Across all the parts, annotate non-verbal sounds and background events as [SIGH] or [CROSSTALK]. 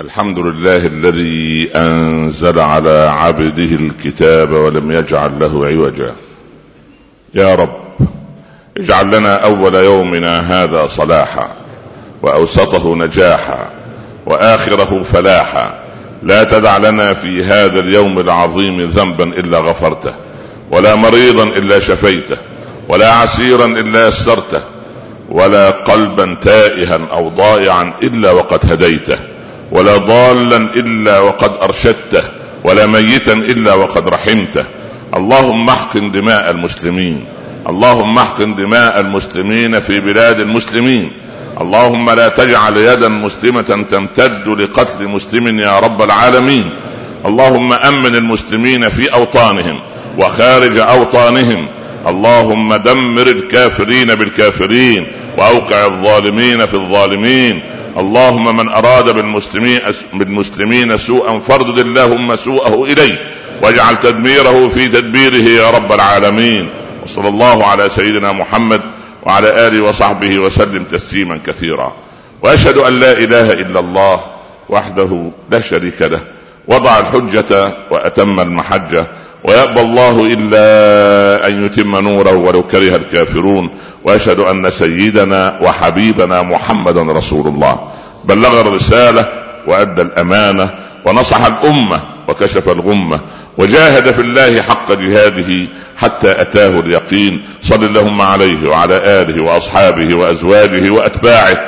الحمد لله الذي أنزل على عبده الكتاب ولم يجعل له عوجا. يا رب اجعل لنا أول يومنا هذا صلاحا وأوسطه نجاحا وآخره فلاحا. لا تدع لنا في هذا اليوم العظيم ذنبا إلا غفرته ولا مريضا إلا شفيته ولا عسيرا إلا يسرته ولا قلبا تائها أو ضائعا إلا وقد هديته. ولا ضالا إلا وقد أرشدته ولا ميتا إلا وقد رحمته. اللهم احقن دماء المسلمين. اللهم احقن دماء المسلمين في بلاد المسلمين. اللهم لا تجعل يدا مسلمة تمتد لقتل مسلم يا رب العالمين. اللهم أمن المسلمين في أوطانهم وخارج أوطانهم. اللهم دمر الكافرين بالكافرين وأوقع الظالمين في الظالمين. اللهم من أراد بالمسلمين سوءا فردد اللهم سوءه إليه واجعل تدميره في تدبيره يا رب العالمين. وصلى الله على سيدنا محمد وعلى آله وصحبه وسلم تسليما كثيرا. وأشهد أن لا إله إلا الله وحده لا شريك له وضع الحجة وأتم المحجة ويأبى الله إلا أن يتم نوره ولو كره الكافرون. وأشهد أن سيدنا وحبيبنا محمدا رسول الله. بلغ الرسالة وأدى الأمانة ونصح الأمة وكشف الغمة وجاهد في الله حق جهاده حتى أتاه اليقين. صل اللهم عليه وعلى آله وأصحابه وأزواجه وأتباعه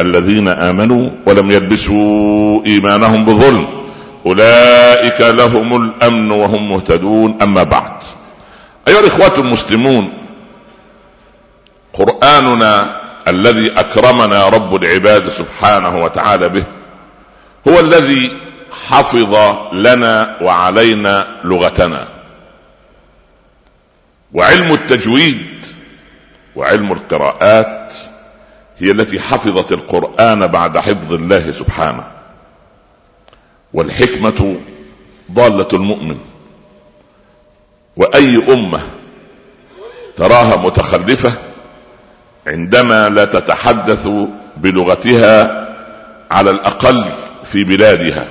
الذين آمنوا ولم يلبسوا إيمانهم بظلم. أولئك لهم الأمن وهم مهتدون. أما بعد. أيها الإخوة المسلمون قرآننا الذي أكرمنا رب العباد سبحانه وتعالى به هو الذي حفظ لنا وعلينا لغتنا. وعلم التجويد وعلم القراءات هي التي حفظت القرآن بعد حفظ الله سبحانه. والحكمة ضالة المؤمن. وأي أمة تراها متخلفة عندما لا تتحدث بلغتها على الأقل في بلادها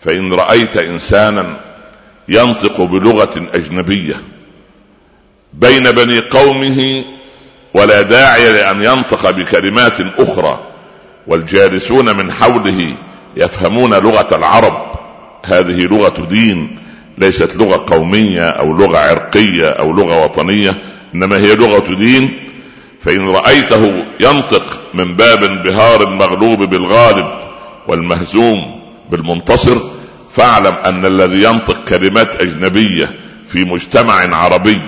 فإن رأيت إنسانا ينطق بلغة أجنبية بين بني قومه ولا داعي لأن ينطق بكلمات أخرى والجالسون من حوله يفهمون لغة العرب هذه لغة دين ليست لغة قومية أو لغة عرقية أو لغة وطنية إنما هي لغة دين فإن رأيته ينطق من باب انبهار المغلوب بالغالب والمهزوم بالمنتصر فاعلم أن الذي ينطق كلمات أجنبية في مجتمع عربي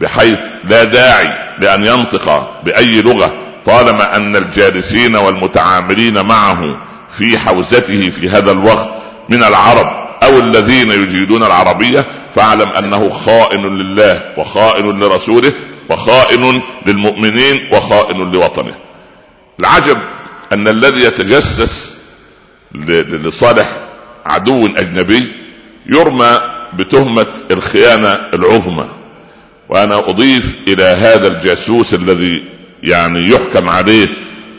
بحيث لا داعي لأن ينطق بأي لغة طالما أن الجالسين والمتعاملين معه في حوزته في هذا الوقت من العرب أو الذين يجيدون العربية فاعلم أنه خائن لله وخائن لرسوله وخائن للمؤمنين وخائن لوطنه. العجب أن الذي يتجسس لصالح عدو أجنبي يرمى بتهمة الخيانة العظمى. وأنا أضيف إلى هذا الجاسوس الذي يعني يحكم عليه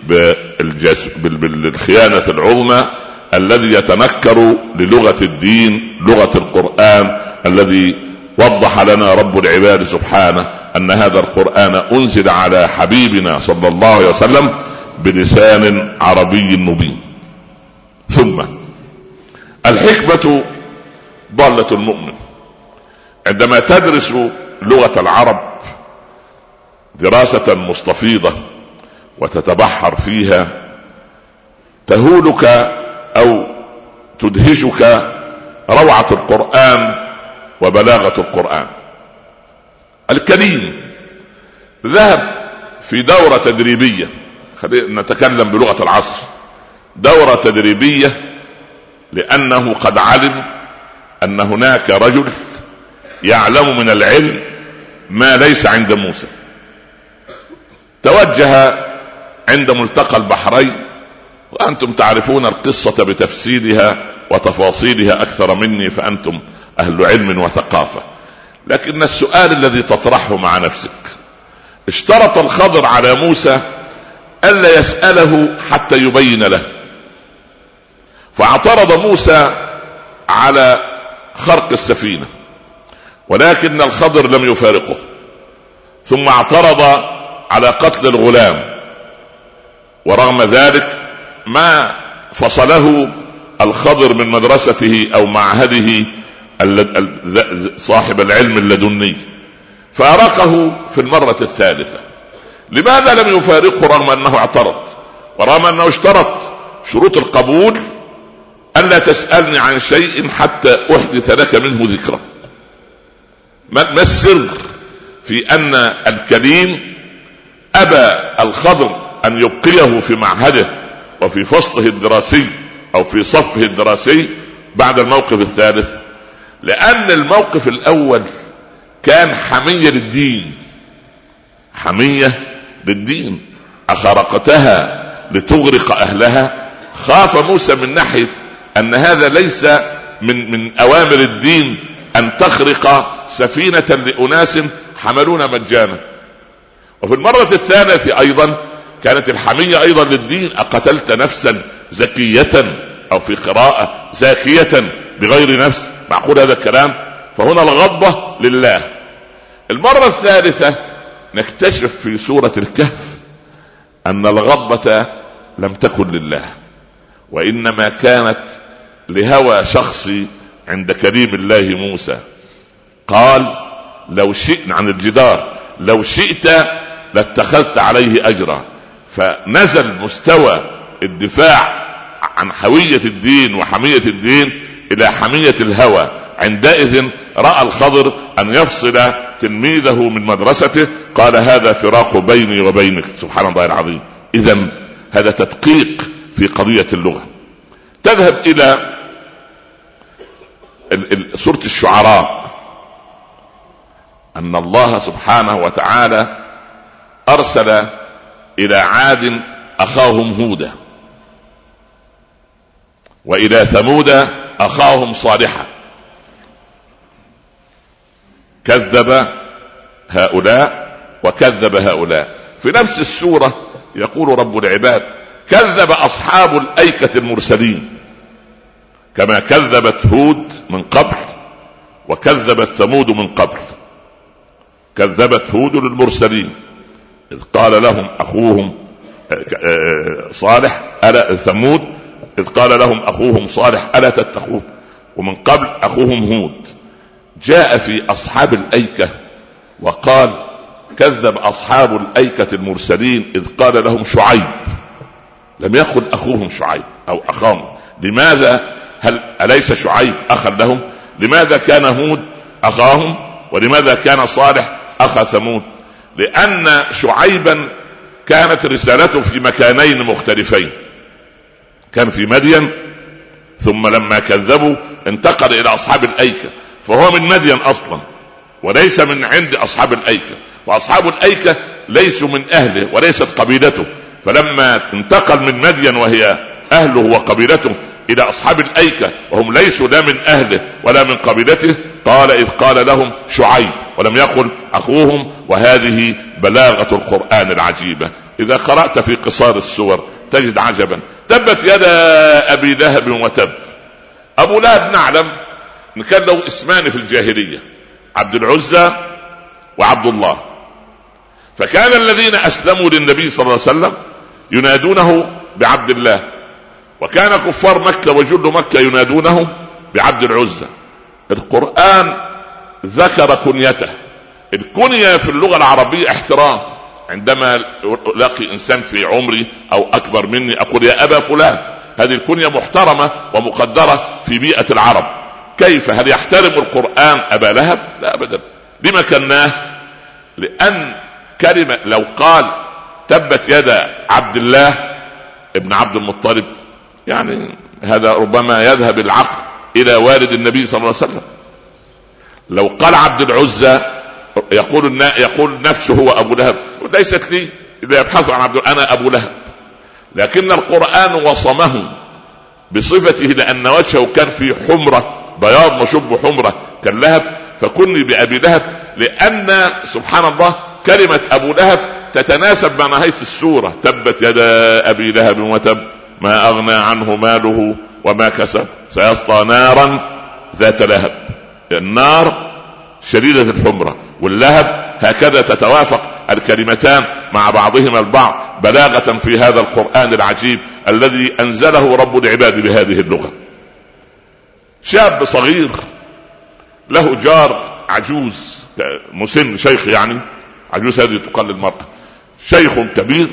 بالجس... بالخيانة العظمى الذي يتنكر للغة الدين لغة القرآن الذي وضح لنا رب العباد سبحانه أن هذا القرآن أنزل على حبيبنا صلى الله عليه وسلم بلسان عربي مبين. ثم الحكمة ضالة المؤمن. عندما تدرس لغة العرب دراسة مستفيضة وتتبحر فيها تهولك أو تدهشك روعة القرآن وبلاغة القرآن. الكريم. ذهب في دورة تدريبية. خلينا نتكلم بلغة العصر. دورة تدريبية لأنه قد علم أن هناك رجل يعلم من العلم ما ليس عند موسى. توجه عند ملتقى البحرين وأنتم تعرفون القصة بتفسيرها وتفاصيلها أكثر مني فأنتم أهل علم وثقافة. لكن السؤال الذي تطرحه مع نفسك اشترط الخضر على موسى ألا يسأله حتى يبين له. فاعترض موسى على خرق السفينة ولكن الخضر لم يفارقه. ثم اعترض على قتل الغلام ورغم ذلك ما فصله الخضر من مدرسته أو معهده صاحب العلم اللدني. فارقه في المرة الثالثة. لماذا لم يفارقه رغم أنه اعترض؟ ورغم أنه اشترط شروط القبول الا تسألني عن شيء حتى أحدث لك منه ذكرى ما السر في أن الكريم أبى الخضر أن يبقيه في معهده وفي فصله الدراسي أو في صفه الدراسي بعد الموقف الثالث؟ لأن الموقف الأول كان حمية للدين. حمية للدين. أخرقتها لتغرق أهلها. خاف موسى من ناحية أن هذا ليس من من أوامر الدين أن تخرق سفينة لأناس حملون مجانا. وفي المرة الثانية أيضا كانت الحمية أيضا للدين. أقتلت نفسا زكية أو في قراءة زاكية بغير نفس. معقول هذا الكلام فهنا الغضبة لله. المرة الثالثة نكتشف في سورة الكهف أن الغضبة لم تكن لله وإنما كانت لهوى شخصي عند كريم الله موسى. قال لو شئنا عن الجدار لو شئت لاتخذت عليه أجرا فنزل مستوى الدفاع عن هوية الدين وحمية الدين إلى حمية الهوى عندئذ رأى الخضر أن يفصل تلميذه من مدرسته. قال هذا فراق بيني وبينك. سبحان الله العظيم. إذا هذا تدقيق في قضية اللغة. تذهب إلى سورة الشعراء. أن الله سبحانه وتعالى أرسل إلى عاد أخاهم هودا وإلى ثمود أخاهم صالحا. كذب هؤلاء وكذب هؤلاء. في نفس السورة يقول رب العباد كذب أصحاب الأيكة المرسلين. كما كذبت هود من قبل وكذبت ثمود من قبل. كذبت هود للمرسلين إذ قال لهم أخوهم آه، آه، صالح ألا ثمود؟ إذ قال لهم أخوهم صالح ألا تتقون ومن قبل أخوهم هود. جاء في أصحاب الأيكة وقال كذب أصحاب الأيكة المرسلين إذ قال لهم شعيب. لم يقل أخوهم شعيب أو أخاهم. لماذا؟ هل أليس شعيب أخا لهم؟ لماذا كان هود أخاهم؟ ولماذا كان صالح أخا ثمود؟ لأن شعيبا كانت رسالته في مكانين مختلفين. كان في مدين ثم لما كذبوا انتقل إلى أصحاب الأيكة فهو من مدين أصلا وليس من عند أصحاب الأيكة فأصحاب الأيكة ليسوا من أهله وليست قبيلته. فلما انتقل من مدين وهي أهله وقبيلته إلى أصحاب الأيكة وهم ليسوا لا من أهله ولا من قبيلته قال إذ قال لهم شعيب ولم يقل أخوهم وهذه بلاغة القرآن العجيبة. إذا قرأت في قصار السور تجد عجبا. تبت يدا أبي لهب وتب. أبو لهب نعلم إن كان له اسمان في الجاهلية عبد العزى وعبد الله. فكان الذين أسلموا للنبي صلى الله عليه وسلم ينادونه بعبد الله. وكان كفار مكة وجل مكة ينادونه بعبد العزة. القرآن ذكر كنيته. الكنية في اللغة العربية احترام. عندما الاقي إنسان في عمري أو أكبر مني أقول يا أبا فلان هذه الكنية محترمة ومقدرة في بيئة العرب. كيف؟ هل يحترم القرآن أبا لهب؟ لا ابدا. لما كناه لأن كلمة لو قال تبت يدا عبد الله ابن عبد المطلب يعني هذا ربما يذهب العقل إلى والد النبي صلى الله عليه وسلم. لو قال عبد العزى يقول يقول نفسه هو أبو لهب. ليست لي اذا يبحث عن عبد أنا أبو لهب. لكن القرآن وصمه بصفته لأن وجهه كان في حمرة بياض مشب حمرة كاللهب. فكني بأبي لهب لأن سبحان الله كلمة أبو لهب تتناسب مع نهاية السورة. تبت يدا أبي لهب وتب ما أغنى عنه ماله وما كسب. سيصلى نارا ذات لهب. النار شديدة الحمرة واللهب هكذا تتوافق الكلمتان مع بعضهما البعض بلاغة في هذا القرآن العجيب الذي أنزله رب العباد بهذه اللغة. شاب صغير له جار عجوز مسن شيخ يعني عجوز هذه تقال للمرأة شيخ كبير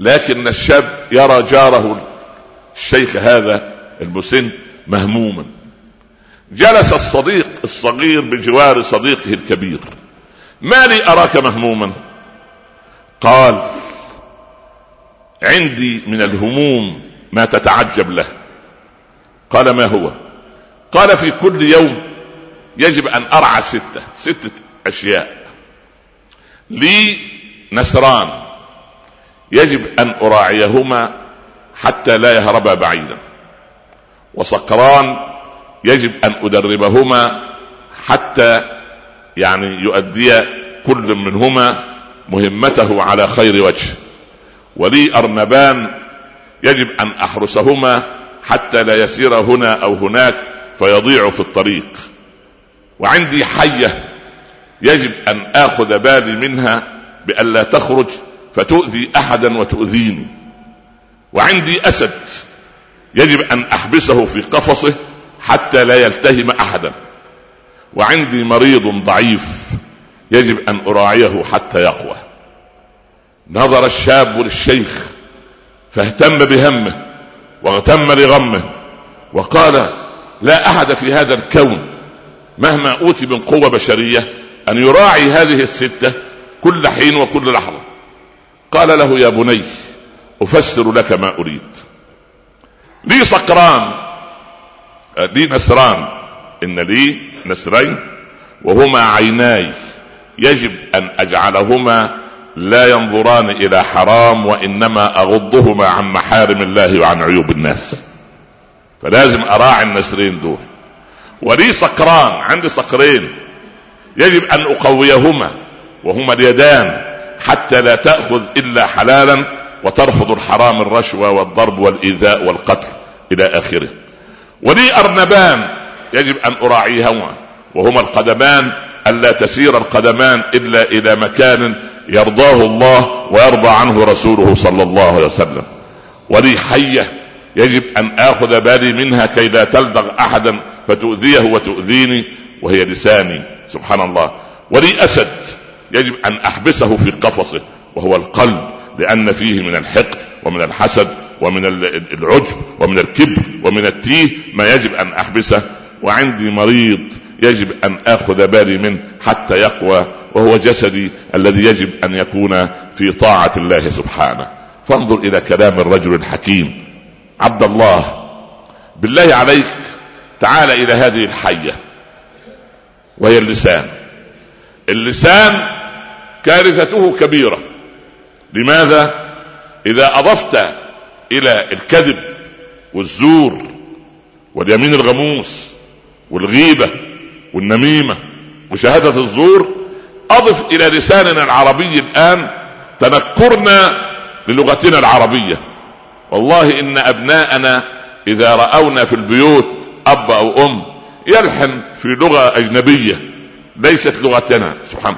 لكن الشاب يرى جاره الشيخ هذا المسن مهموما. جلس الصديق الصغير بجوار صديقه الكبير. ما لي أراك مهموما. قال عندي من الهموم ما تتعجب له. قال ما هو؟ قال في كل يوم يجب أن أرعى ستة ستة أشياء. لي نسران يجب أن أراعيهما حتى لا يهربا بعيدا وصقران يجب أن أدربهما حتى يعني يؤدي كل منهما مهمته على خير وجه. ولي أرنبان يجب أن أحرسهما حتى لا يسير هنا أو هناك فيضيع في الطريق. وعندي حية يجب أن آخذ بالي منها بألا تخرج فتؤذي أحدا وتؤذيني. وعندي أسد يجب أن أحبسه في قفصه حتى لا يلتهم أحدا. وعندي مريض ضعيف يجب أن أراعيه حتى يقوى. نظر الشاب للشيخ فاهتم بهمه واغتم لغمه وقال لا أحد في هذا الكون مهما أوتي من قوة بشرية أن يراعي هذه الستة كل حين وكل لحظة. قال له يا بني أفسر لك ما أريد. لي صقران لي نسران. إن لي نسرين وهما عيناي. يجب أن أجعلهما لا ينظران إلى حرام وإنما أغضهما عن محارم الله وعن عيوب الناس. فلازم أراعي النسرين دول. ولي صقران عندي صقرين. يجب أن أقويهما وهما اليدان حتى لا تأخذ إلا حلالا وترفض الحرام الرشوة والضرب والإيذاء والقتل إلى آخره. ولي أرنبان يجب أن أراعيهما وهما القدمان الا تسير القدمان إلا إلى مكان يرضاه الله ويرضى عنه رسوله صلى الله عليه وسلم. ولي حية يجب أن آخذ بالي منها كي لا تلدغ أحدا فتؤذيه وتؤذيني وهي لساني. سبحان الله. ولي أسد يجب أن أحبسه في قفصه وهو القلب لأن فيه من الحقد ومن الحسد ومن العجب ومن الكبر ومن التيه ما يجب أن أحبسه وعندي مريض يجب أن آخذ بالي منه حتى يقوى وهو جسدي الذي يجب أن يكون في طاعة الله سبحانه. فانظر إلى كلام الرجل الحكيم. عبد الله بالله عليك تعال إلى هذه الحية وهي اللسان. اللسان كارثته كبيرة. لماذا؟ إذا أضفت إلى الكذب والزور واليمين الغموس والغيبة والنميمة وشهادة الزور. أضف إلى لساننا العربي الآن تنكرنا للغتنا العربية. والله إن أبناءنا إذا رأونا في البيوت أب أو أم يلحن في لغة أجنبية ليست لغتنا. سبحان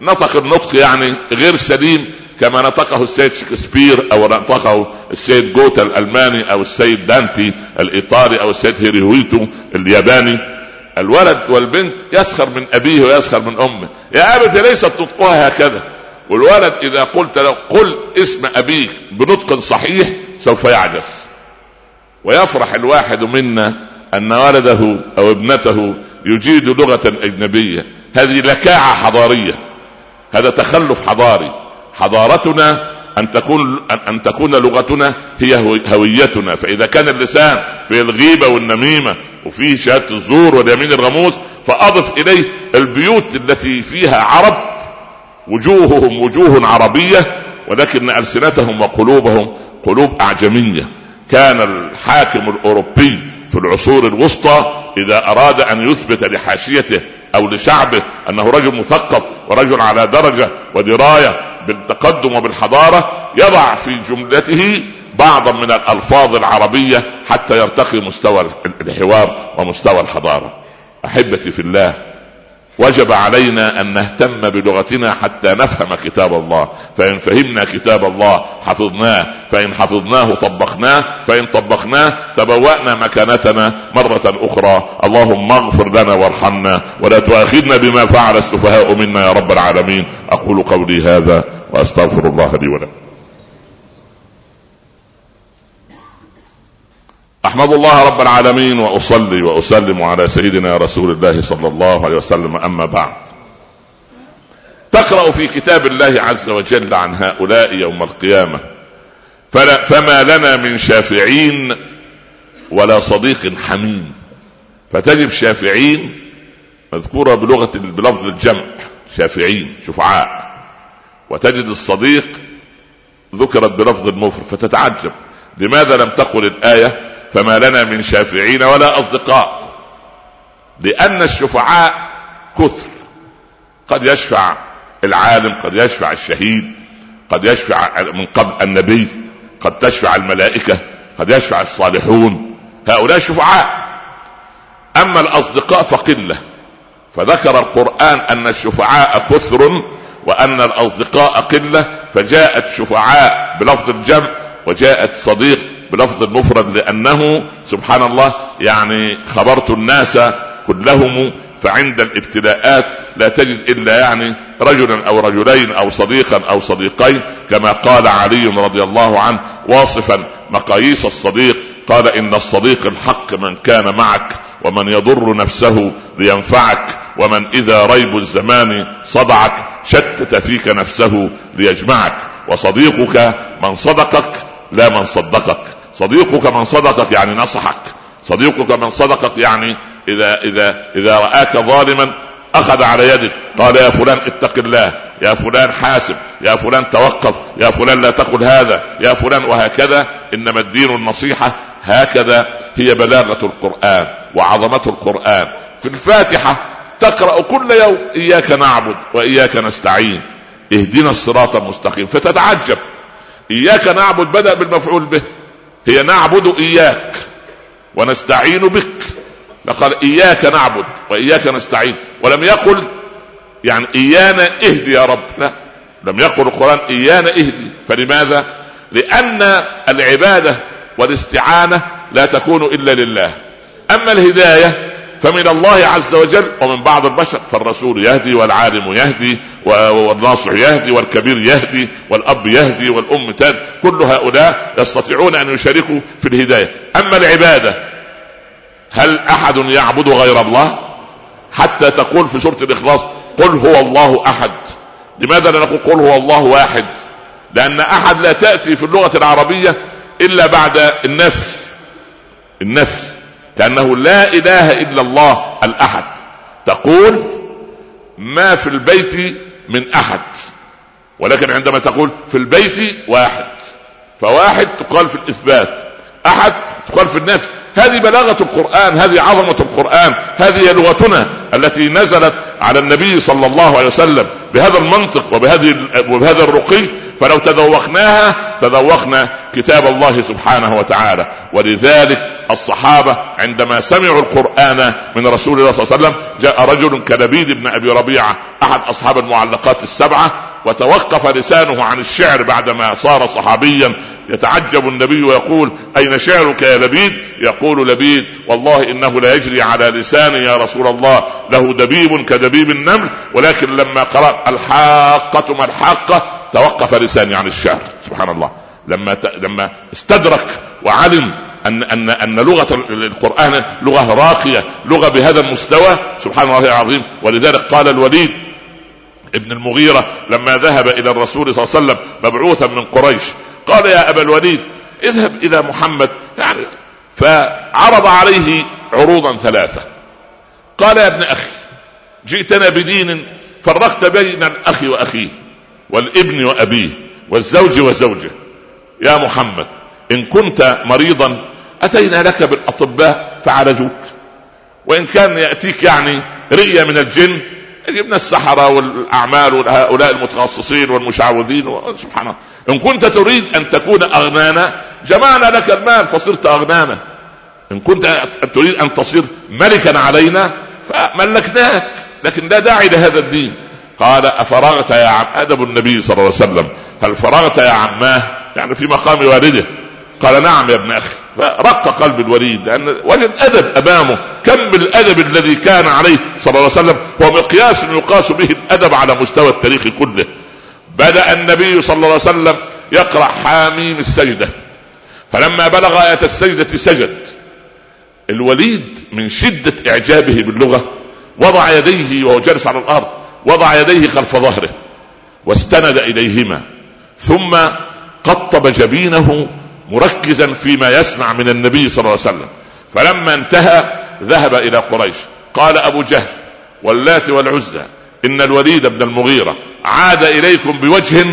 نطق النطق يعني غير سليم كما نطقه السيد شكسبير أو نطقه السيد جوته الألماني أو السيد دانتي الإيطالي أو السيد هيروهيتو الياباني. الولد والبنت يسخر من أبيه ويسخر من أمه. يا ابت ليست نطقها هكذا. والولد إذا قلت له قل اسم أبيك بنطق صحيح سوف يعجز. ويفرح الواحد منا أن ولده أو ابنته يجيد لغة أجنبية. هذه لكاعة حضارية. هذا تخلف حضاري. حضارتنا أن تكون أن تكون لغتنا هي هويتنا. فإذا كان اللسان في الغيبة والنميمة وفيه شهادة الزور واليمين الغموس فأضف إليه البيوت التي فيها عرب وجوههم وجوه عربية ولكن ألسنتهم وقلوبهم قلوب أعجمية. كان الحاكم الأوروبي في العصور الوسطى إذا أراد أن يثبت لحاشيته أو لشعبه أنه رجل مثقف ورجل على درجة ودراية بالتقدم وبالحضاره يضع في جملته بعضا من الألفاظ العربية حتى يرتقي مستوى الحوار ومستوى الحضارة. أحبتي في الله وجب علينا أن نهتم بلغتنا حتى نفهم كتاب الله. فإن فهمنا كتاب الله حفظناه. فإن حفظناه طبقناه. فإن طبقناه تبوأنا مكانتنا مرة أخرى. اللهم اغفر لنا وارحمنا ولا تؤاخذنا بما فعل السفهاء منا يا رب العالمين. أقول قولي هذا. وأستغفر الله لي ولكم. أحمد الله رب العالمين وأصلي وأسلم على سيدنا رسول الله صلى الله عليه وسلم. أما بعد. تقرأ في كتاب الله عز وجل عن هؤلاء يوم القيامة. فلا فما لنا من شافعين ولا صديق حميم. فتجد شافعين مذكورة بلغه بلفظ الجمع. شافعين شفعاء. وتجد الصديق ذكرت بلفظ المفرد فتتعجب. لماذا لم تقل الآية فما لنا من شافعين ولا أصدقاء؟ لأن الشفعاء كثر. قد يشفع العالم قد يشفع الشهيد قد يشفع من قبل النبي قد تشفع الملائكة قد يشفع الصالحون. هؤلاء شفعاء. أما الأصدقاء فقلة. فذكر القرآن أن الشفعاء كثر وأن الأصدقاء قلة فجاءت شفعاء بلفظ الجمع وجاءت صديق بلفظ المفرد لأنه سبحان الله يعني خبرت الناس كلهم فعند الابتلاءات لا تجد إلا يعني رجلا أو رجلين أو صديقا أو صديقين كما قال علي رضي الله عنه واصفا مقاييس الصديق قال إن الصديق الحق من كان معك. ومن يضر نفسه لينفعك ومن إذا ريب الزمان صدعك شتت فيك نفسه ليجمعك. وصديقك من صدقك لا من صدقك. صديقك من صدقك يعني نصحك. صديقك من صدقك يعني إذا إذا إذا رآك ظالما أخذ على يدك. قال يا فلان اتق الله يا فلان حاسب يا فلان توقف يا فلان لا تقل هذا يا فلان وهكذا. إنما الدين النصيحة هكذا هي بلاغة القرآن. وعظمة القرآن. في الفاتحة تقرأ كل يوم إياك نعبد وإياك نستعين. اهدنا الصراط المستقيم. فتتعجب. إياك نعبد بدأ بالمفعول به. هي نعبد إياك ونستعين بك. لقال إياك نعبد وإياك نستعين. ولم يقل يعني إيانا اهدي يا رب. لا. لم يقل القرآن إيانا اهدي. فلماذا؟ لأن العبادة والاستعانة لا تكون إلا لله. أما الهداية فمن الله عز وجل ومن بعض البشر فالرسول يهدي والعالم يهدي والناصح يهدي والكبير يهدي والأب يهدي والأم تهدي كل هؤلاء يستطيعون أن يشاركوا في الهداية. أما العبادة هل أحد يعبد غير الله؟ حتى تقول في سورة الإخلاص قل هو الله أحد. لماذا لا نقول قل هو الله واحد؟ لأن أحد لا تأتي في اللغة العربية إلا بعد النفي. النفي. لأنه لا إله إلا الله الأحد. تقول ما في البيت من أحد. ولكن عندما تقول في البيت واحد. فواحد تقال في الإثبات. أحد تقال في النفي هذه بلاغة القرآن هذه عظمة القرآن هذه لغتنا التي نزلت على النبي صلى الله عليه وسلم بهذا المنطق وبهذه وبهذا الرقي. فلو تذوقناها تذوقنا كتاب الله سبحانه وتعالى. ولذلك الصحابة عندما سمعوا القرآن من رسول الله صلى الله عليه وسلم جاء رجل كلبيد بن أبي ربيعة أحد أصحاب المعلقات السبعة وتوقف لسانه عن الشعر بعدما صار صحابيا. يتعجب النبي ويقول أين شعرك يا لبيد؟ يقول لبيد والله إنه لا يجري على لساني يا رسول الله له دبيب كدبيب النمل ولكن لما قرأت الحاقة ما الحاقة توقف لساني عن الشعر. سبحان الله. لما ت... لما استدرك وعلم أن أن أن لغة القرآن لغة راقية لغة بهذا المستوى سبحان الله العظيم. ولذلك قال الوليد ابن المغيرة لما ذهب إلى الرسول صلى الله عليه وسلم مبعوثا من قريش قال يا أبا الوليد اذهب إلى محمد. يعني فعرض عليه عروضا ثلاثة. قال يا ابن أخي جئتنا بدين فرقت بين الأخ وأخيه والابن وأبيه والزوج وزوجة. يا محمد إن كنت مريضا أتينا لك بالأطباء فعالجوك. وإن كان يأتيك يعني رئية من الجن جبنا السحرة والأعمال وهؤلاء المتخصصين والمشعوذين سبحان الله. إن كنت تريد أن تكون أغنانا جمعنا لك المال فصرت أغنانا. إن كنت تريد أن تصير ملكا علينا فملكناك. لكن لا داعي لهذا الدين. قال أفرغت يا عم أدب النبي صلى الله عليه وسلم. هل فرغت يا عماه؟ يعني في مقام والده. قال نعم يا ابن أخي. فرق قلب الوليد لأن وجد أدب أمامه كم الأدب الذي كان عليه صلى الله عليه وسلم هو مقياس يقاس به الأدب على مستوى التاريخ كله. بدأ النبي صلى الله عليه وسلم يقرأ حاميم السجدة. فلما بلغ آية السجدة سجد. الوليد من شدة إعجابه باللغة وضع يديه وهو جالس على الأرض وضع يديه خلف ظهره واستند إليهما ثم قطب جبينه مركزا فيما يسمع من النبي صلى الله عليه وسلم. فلما انتهى ذهب إلى قريش. قال أبو جهل واللات والعزى إن الوليد بن المغيرة عاد إليكم بوجه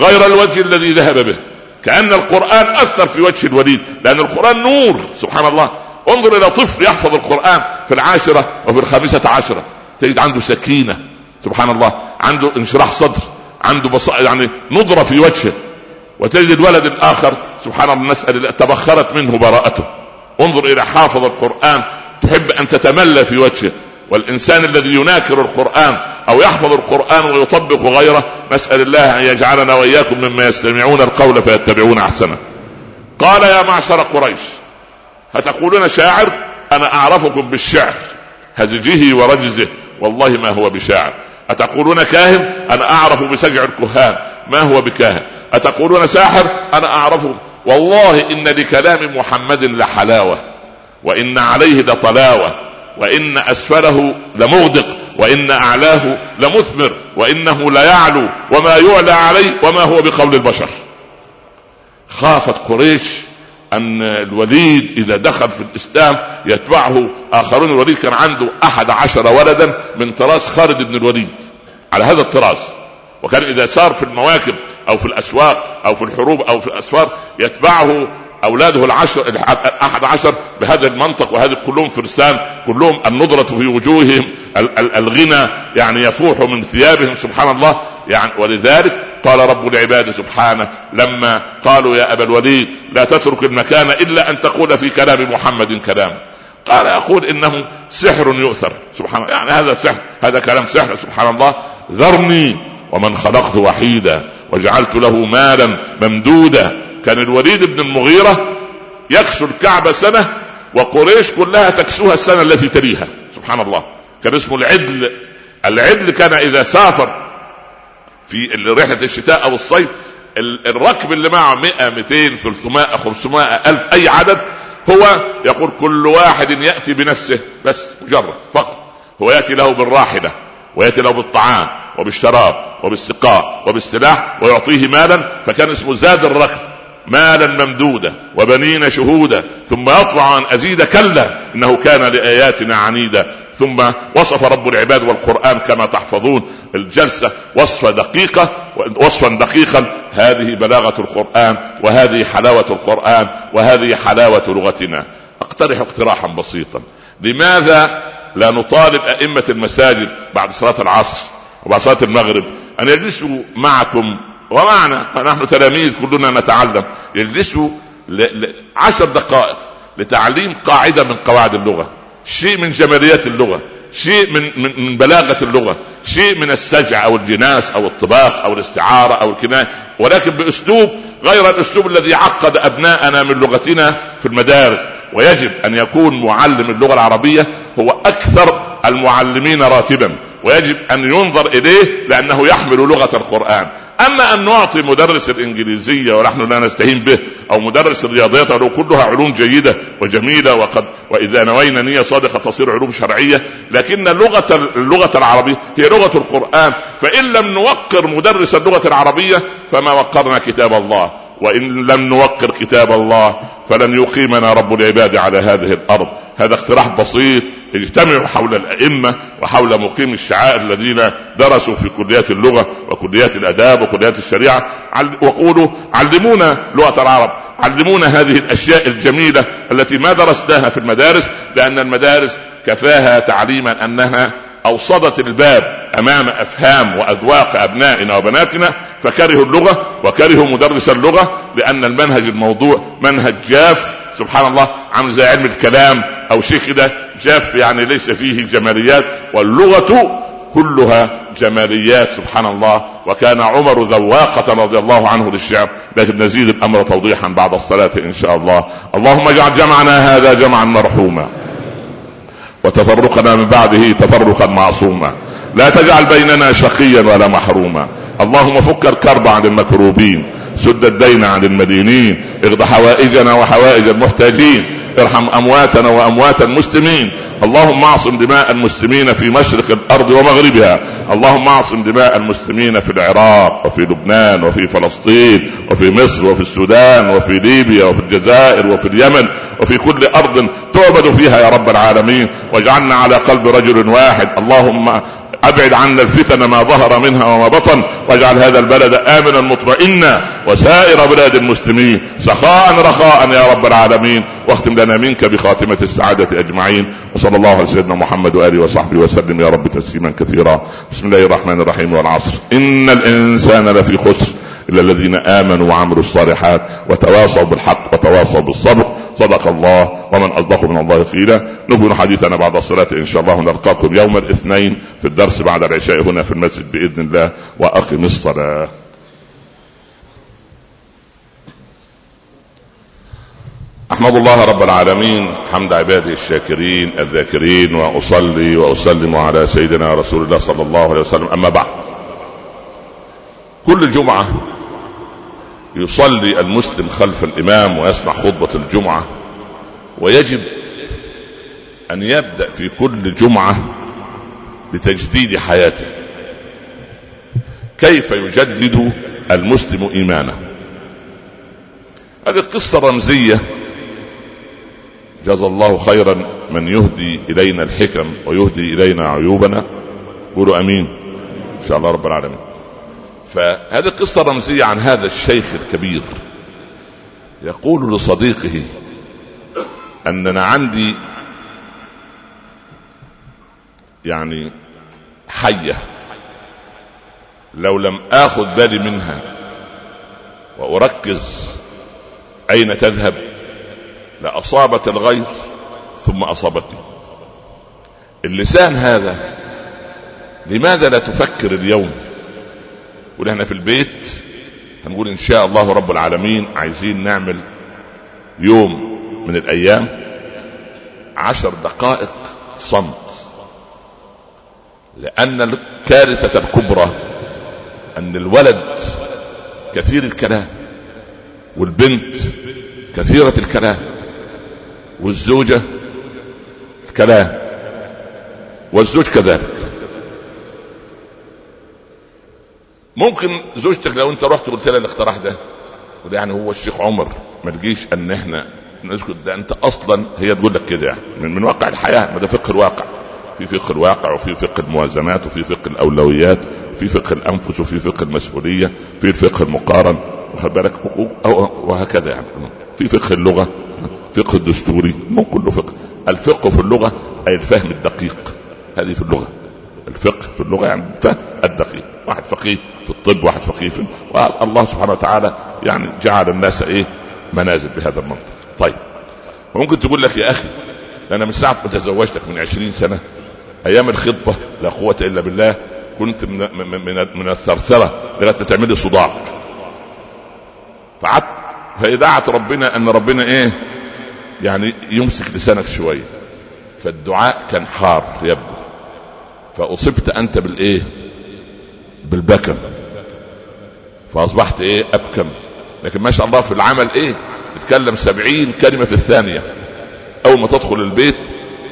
غير الوجه الذي ذهب به. كأن القرآن أثر في وجه الوليد لأن القرآن نور سبحان الله. انظر إلى طفل يحفظ القرآن في العاشرة وفي الخامسة عشرة. تجد عنده سكينة سبحان الله. عنده انشراح صدر عنده بص... يعني نظرة في وجهه. وتجد الولد الآخر سبحان الله الله تبخرت منه براءته. انظر إلى حافظ القرآن تحب أن تتملى في وجهه. والإنسان الذي يناكر القرآن أو يحفظ القرآن ويطبق غيره نسال الله أن يجعلنا وإياكم مما يستمعون القول فيتبعون أحسنه. قال يا معشر قريش هتقولون شاعر؟ أنا أعرفكم بالشعر هزجه ورجزه. والله ما هو بشاعر. أتقولون كاهن؟ أنا أعرف بسجع الكهان. ما هو بكاهن؟ أتقولون ساحر؟ أنا أعرفه والله إن لكلام محمد لحلاوة وإن عليه لطلاوة وإن أسفله لمغدق وإن أعلاه لمثمر وإنه ليعلو وما يعلى عليه وما هو بقول البشر. خافت قريش أن الوليد إذا دخل في الإسلام يتبعه آخرون. الوليد كان عنده أحد عشر ولدا من طراز خالد بن الوليد على هذا الطراز. وكان إذا سار في المواكب أو في الأسواق أو في الحروب أو في الأسفار يتبعه أولاده العشر احد عشر بهذا المنطق وهذه كلهم فرسان كلهم النضرة في وجوههم الغنى يعني يفوح من ثيابهم سبحان الله. يعني ولذلك قال رب العباد سبحانه لما قالوا يا أبا الوليد لا تترك المكان إلا أن تقول في كلام محمد كلام. قال أقول إنه سحر يؤثر سبحان الله. يعني هذا سحر هذا كلام سحر سبحان الله. ذرني ومن خلقت وحيدا. وجعلت له مالا ممدودا. كان الوليد بن المغيرة يكسو الكعبة سنة وقريش كلها تكسوها السنة التي تليها. سبحان الله. كان اسمه العدل. العدل كان إذا سافر في رحلة الشتاء أو الصيف الركب اللي معه 100 200 300 500 ألف أي عدد هو يقول كل واحد يأتي بنفسه بس مجرد فقط. هو يأتي له بالراحلة ويأتي له بالطعام وبالشراب وبالسقاء وبالسلاح ويعطيه مالا فكان اسمه زاد الركب مالا ممدودا وبنين شهودا ثم يطمع أن أزيد كلا إنه كان لآياتنا عنيدا. ثم وصف رب العباد والقرآن كما تحفظون الجلسة وصفه دقيقة وصفا دقيقا هذه بلاغة القرآن وهذه حلاوة القرآن وهذه حلاوة لغتنا. أقترح اقتراحا بسيطا لماذا لا نطالب أئمة المساجد بعد صلاة العصر؟ وبعد صلاة المغرب. أن يجلسوا معكم. ومعنا. نحن تلاميذ كلنا نتعلم. يجلسوا عشر دقائق لتعليم قاعدة من قواعد اللغة. شيء من جماليات اللغة. شيء من من من بلاغة اللغة. شيء من السجع أو الجناس أو الطباق أو الاستعارة أو الكناية. ولكن بأسلوب غير الأسلوب الذي عقد أبناءنا من لغتنا في المدارس. ويجب أن يكون معلم اللغة العربية هو أكثر المعلمين راتبا. ويجب أن ينظر إليه لأنه يحمل لغة القرآن. أما أن نعطي مدرس الإنجليزية ونحن لا نستهين به أو مدرس الرياضيات ولو كلها علوم جيدة وجميلة وقد وإذا نوينا نيه صادقه تصير علوم شرعية لكن لغه اللغة العربية هي لغة القرآن. فإن لم نوقر مدرس اللغة العربية فما وقرنا كتاب الله. وإن لم نوقر كتاب الله فلن يقيمنا رب العباد على هذه الأرض. هذا اقتراح بسيط اجتمعوا حول الأئمة وحول مقيم الشعائر الذين درسوا في كليات اللغة وكليات الأداب وكليات الشريعة. وقولوا علمونا لغة العرب علمونا هذه الأشياء الجميلة التي ما درسناها في المدارس لأن المدارس كفاها تعليما أنها أوصدت الباب أمام أفهام وأذواق أبنائنا وبناتنا فكرهوا اللغة وكرهوا مدرس اللغة لأن المنهج الموضوع منهج جاف سبحان الله عامل زي علم الكلام أو شيء كده جاف يعني ليس فيه جماليات واللغة كلها جماليات سبحان الله. وكان عمر ذواقة رضي الله عنه للشعر لكن نزيد الأمر توضيحا بعد الصلاة إن شاء الله. اللهم اجعل جمعنا هذا جمعا مرحوما. وتفرقنا من بعده تفرقا معصوما. لا تجعل بيننا شقيا ولا محروما. اللهم فك الكرب عن المكروبين. سد الدين عن المدينين اغض حوائجنا وحوائج المحتاجين ارحم أمواتنا وأموات المسلمين. اللهم اعصم دماء المسلمين في مشرق الأرض ومغربها. اللهم اعصم دماء المسلمين في العراق وفي لبنان وفي فلسطين وفي مصر وفي السودان وفي ليبيا وفي الجزائر وفي اليمن وفي كل أرض تعبد فيها يا رب العالمين. واجعلنا على قلب رجل واحد. اللهم أبعد عنا الفتن ما ظهر منها وما بطن واجعل هذا البلد آمنا مطمئنا وسائر بلاد المسلمين. سخاء رخاء يا رب العالمين. واختم لنا منك بخاتمة السعادة أجمعين. وصلى الله على سيدنا محمد وآله وصحبه وسلم يا رب تسليما كثيرا. بسم الله الرحمن الرحيم والعصر. إن الإنسان لفي خسر إلا الذين آمنوا وعملوا الصالحات وتواصوا بالحق وتواصوا بالصبر. صدق الله ومن أصدق من الله قيلا. نكمل حديثنا بعد الصلاة إن شاء الله نلقاكم يوم الاثنين في الدرس بعد العشاء هنا في المسجد بإذن الله. وأقم الصلاة. أحمد الله رب العالمين. حمد عباده الشاكرين الذاكرين وأصلي وأسلم على سيدنا رسول الله صلى الله عليه وسلم. أما بعد. كل جمعة يصلي المسلم خلف الإمام ويسمع خطبة الجمعة ويجب أن يبدأ في كل جمعة بتجديد حياته. كيف يجدد المسلم إيمانه؟ هذه القصة رمزية. جزا الله خيرا من يهدي إلينا الحكم ويهدي إلينا عيوبنا. قولوا آمين. إن شاء الله رب العالمين. فهذه قصة رمزية عن هذا الشيخ الكبير. يقول لصديقه أننا عندي يعني حية. لو لم آخذ بالي منها وأركز أين تذهب لأصابت الغير ثم أصابتني. اللسان هذا لماذا لا تفكر اليوم؟ ولهنا في البيت هنقول إن شاء الله رب العالمين عايزين نعمل يوم من الأيام عشر دقائق صمت. لأن الكارثة الكبرى أن الولد كثير الكلام والبنت كثيرة الكلام والزوجة الكلام والزوج كذلك. ممكن زوجتك لو انت رحت قلت لها الاقتراح ده يعني هو الشيخ عمر ما تجيش ان إحنا نسكت. ده انت أصلا هي تقول لك كده يعني من, من واقع الحياة ما ده فقه الواقع. في فقه الواقع وفي فقه الموازنات وفي فقه الأولويات في فقه الأنفس وفي فقه المسؤولية في الفقه المقارن. واخد بالك؟ وهكذا يعني. في فقه اللغة فقه الدستوري مو كله فقه. الفقه في اللغة أي الفهم الدقيق. هذه في اللغة. الفقه في اللغة يعني الفهم الدقيق. واحد فقيه في الطب واحد فقيه في الله سبحانه وتعالى يعني جعل الناس إيه؟ منازل بهذا المنطق. طيب وممكن تقول لك يا أخي أنا من ساعة ما تزوجتك من عشرين سنة أيام الخطبة لا قوة إلا بالله كنت من من من الثرثرة لغايه تعملي صداع. فعدت فإذاعة ربنا أن ربنا إيه؟ يعني يمسك لسانك شوية. فالدعاء كان حار يبدو. فأصبت أنت بالإيه؟ بالبكم. فأصبحت إيه؟ أبكم. لكن ما شاء الله في العمل إيه؟ يتكلم سبعين كلمة في الثانية. أول ما تدخل البيت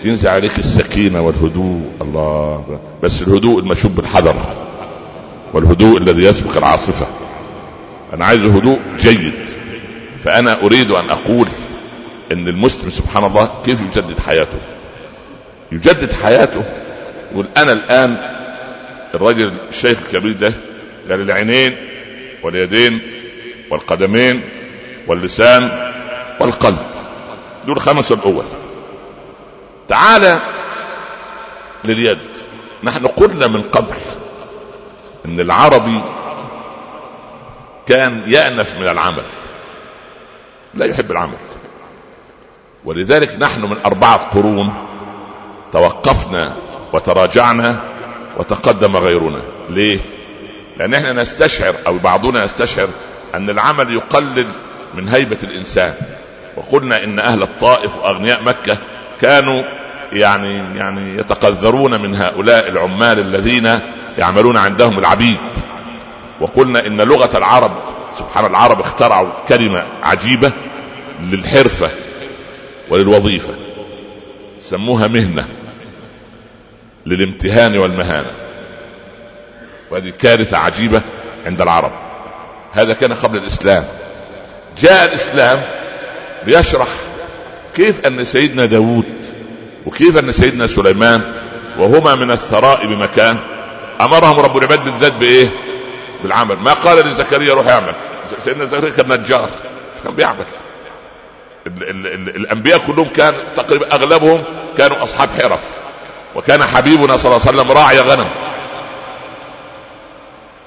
ينزل عليك السكينة والهدوء. الله بس الهدوء المشوب بالحذر. والهدوء الذي يسبق العاصفة. أنا عايز هدوء جيد. فأنا أريد أن أقول إن المسلم سبحان الله كيف يجدد حياته؟ يجدد حياته يقول أنا الآن الرجل الشيخ الكبير ده قال العينين واليدين والقدمين واللسان والقلب دول خمس الأول. تعال لليد. نحن قلنا من قبل إن العربي كان يأنف من العمل لا يحب العمل. ولذلك نحن من أربعة قرون توقفنا وتراجعنا وتقدم غيرنا. ليه؟ لأن إحنا نستشعر أو بعضنا يستشعر أن العمل يقلل من هيبة الإنسان. وقلنا إن أهل الطائف وأغنياء مكة كانوا يعني يعني يتقذرون من هؤلاء العمال الذين يعملون عندهم العبيد. وقلنا إن لغة العرب سبحان العرب اخترعوا كلمة عجيبة للحرفة وللوظيفة سموها مهنة. للامتهان والمهانة. وهذه كارثه عجيبة عند العرب. هذا كان قبل الإسلام. جاء الإسلام ليشرح كيف أن سيدنا داود وكيف أن سيدنا سليمان وهما من الثراء بمكان أمرهم رب العباد بالذات بإيه؟ بالعمل. ما قال لزكريا روح اعمل. سيدنا زكريا كان نجار. كان بيعمل. ال ال ال الأنبياء كلهم كان تقريبا أغلبهم كانوا أصحاب حرف. وكان حبيبنا صلى الله عليه وسلم راعي غنم.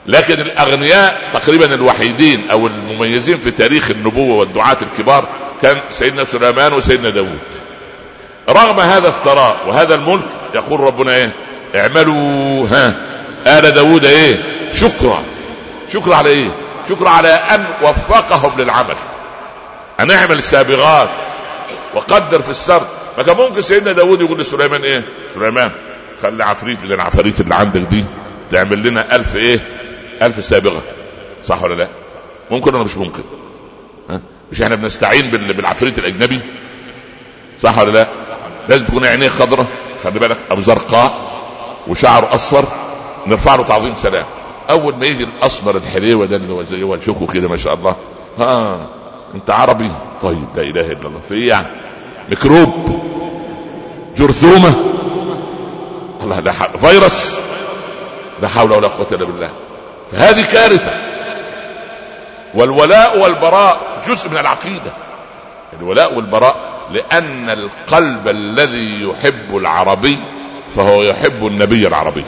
لكن الأغنياء تقريبا الوحيدين أو المميزين في تاريخ النبوة والدعاة الكبار كان سيدنا سليمان وسيدنا داوود. رغم هذا الثراء وهذا الملك يقول ربنا إيه؟ اعملوا ها آل داود إيه؟ شكرا. شكرا على إيه؟ شكرا على أن وفقهم للعمل. أن اعمل السابغات وقدر في السرد. ما كان ممكن سيدنا داود يقول لسليمان إيه؟ سليمان خلي عفريت من العفاريت اللي عندك دي تعمل لنا ألف إيه؟ ألف سابغة صح ولا لا؟ ممكن ولا مش ممكن؟ ها؟ مش إحنا بنستعين بالعفريت الأجنبي؟ صح ولا لا؟ لازم تكون عينيه خضراء خلي بالك أو زرقاء وشعره أصفر نرفع له تعظيم سلام. أول ما يجي الأسمر الحليوة ده اللي هو زي هو شوكه كده ما شاء الله. ها أنت عربي؟ طيب لا إله إلا الله. في إيه يعني؟ ميكروب جرثومة. الله لا حول فيروس. لا حول ولا قوة إلا بالله. فهذه كارثة. والولاء والبراء جزء من العقيدة. الولاء والبراء لأن القلب الذي يحب العربي فهو يحب النبي العربي.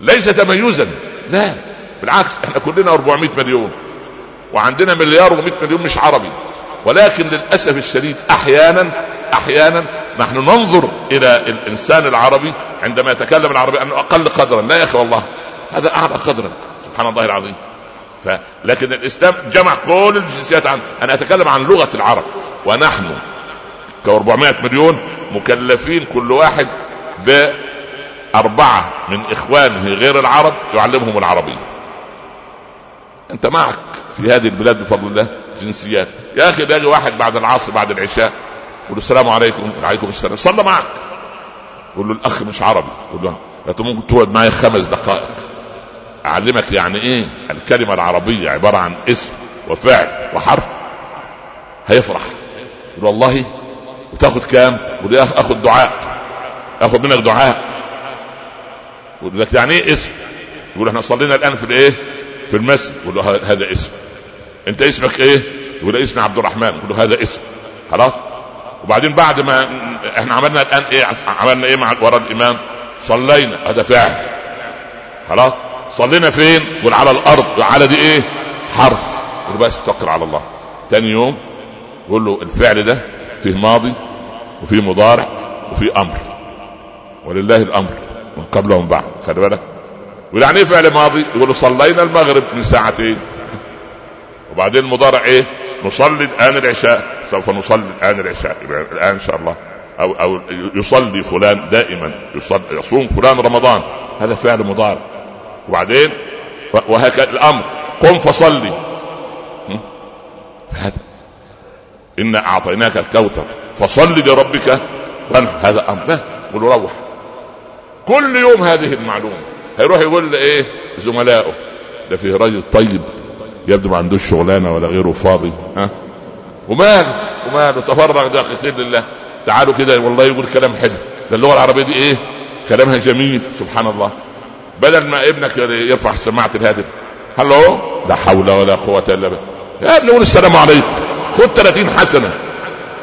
ليس تميزا. لا بالعكس إحنا كلنا 400 مليون وعندنا مليار و100 مليون مش عربي. ولكن للأسف الشديد أحيانا أحيانا نحن ننظر إلى الإنسان العربي عندما يتكلم العربي أنه أقل قدرا. لا يا أخي والله هذا أعلى قدرا. سبحان الله العظيم. ف... لكن الإسلام جمع كل الجنسيات عن أنا أتكلم عن لغة العرب. ونحن ك 400 مليون مكلفين كل واحد بأربعة من إخوانه غير العرب يعلمهم العربية. أنت معك في هذه البلاد بفضل الله جنسيات. يا أخي باجي واحد بعد العصر بعد العشاء يقول السلام عليكم وعليكم السلام. صلى معك. يقول له الأخ مش عربي. يقول له ممكن تقعد معي خمس دقائق. أعلمك يعني إيه؟ الكلمة العربية عبارة عن اسم وفعل وحرف. هيفرح. يقول والله. وتاخد كام؟ يقول يا آخد دعاء. آخد منك دعاء. يقول لك يعني إيه اسم؟ يقول إحنا صلينا الآن في الإيه؟ في المسجد يقول له هذا اسم انت اسمك إيه؟ يقول اسمي عبد الرحمن يقول له هذا اسم خلاص؟ وبعدين بعد ما إحنا عملنا الآن إيه؟ عملنا إيه مع وراء الإمام؟ صلينا هذا فعل خلاص؟ صلينا فين؟ يقول على الأرض على دي إيه؟ حرف يقول بس توكل على الله تاني يوم يقول له الفعل ده فيه ماضي وفيه مضارع وفيه أمر ولله الأمر من قبل ومن بعد خلي بالك ويعني إيه فعل ماضي يقول صلينا المغرب من ساعتين. وبعدين المضارع إيه؟ نصلي الآن العشاء. سوف نصلي الآن العشاء. الآن إن شاء الله. أو أو يصلي فلان دائما. يصلي يصوم فلان رمضان. هذا فعل مضارع. وبعدين؟ وهكذا الأمر. قم فصلي. هذا. إنا أعطيناك الكوثر. فصل لربك. وانحر. هذا أمر. لا قل روح. كل يوم هذه المعلومة. هيروح يقول إيه؟ زملائه. ده فيه راجل طيب يبدو ما عندوش شغلانة ولا غيره فاضي. ها؟ وماله؟ وماله؟ تفرغ خير لله. تعالوا كده والله يقول كلام حلو. ده اللغة العربية دي إيه؟ كلامها جميل سبحان الله. بدل ما ابنك يرفع سماعة الهاتف. هلو؟ لا حول ولا قوة إلا بالله. يا ابني قول السلام عليكم. خد 30 حسنة.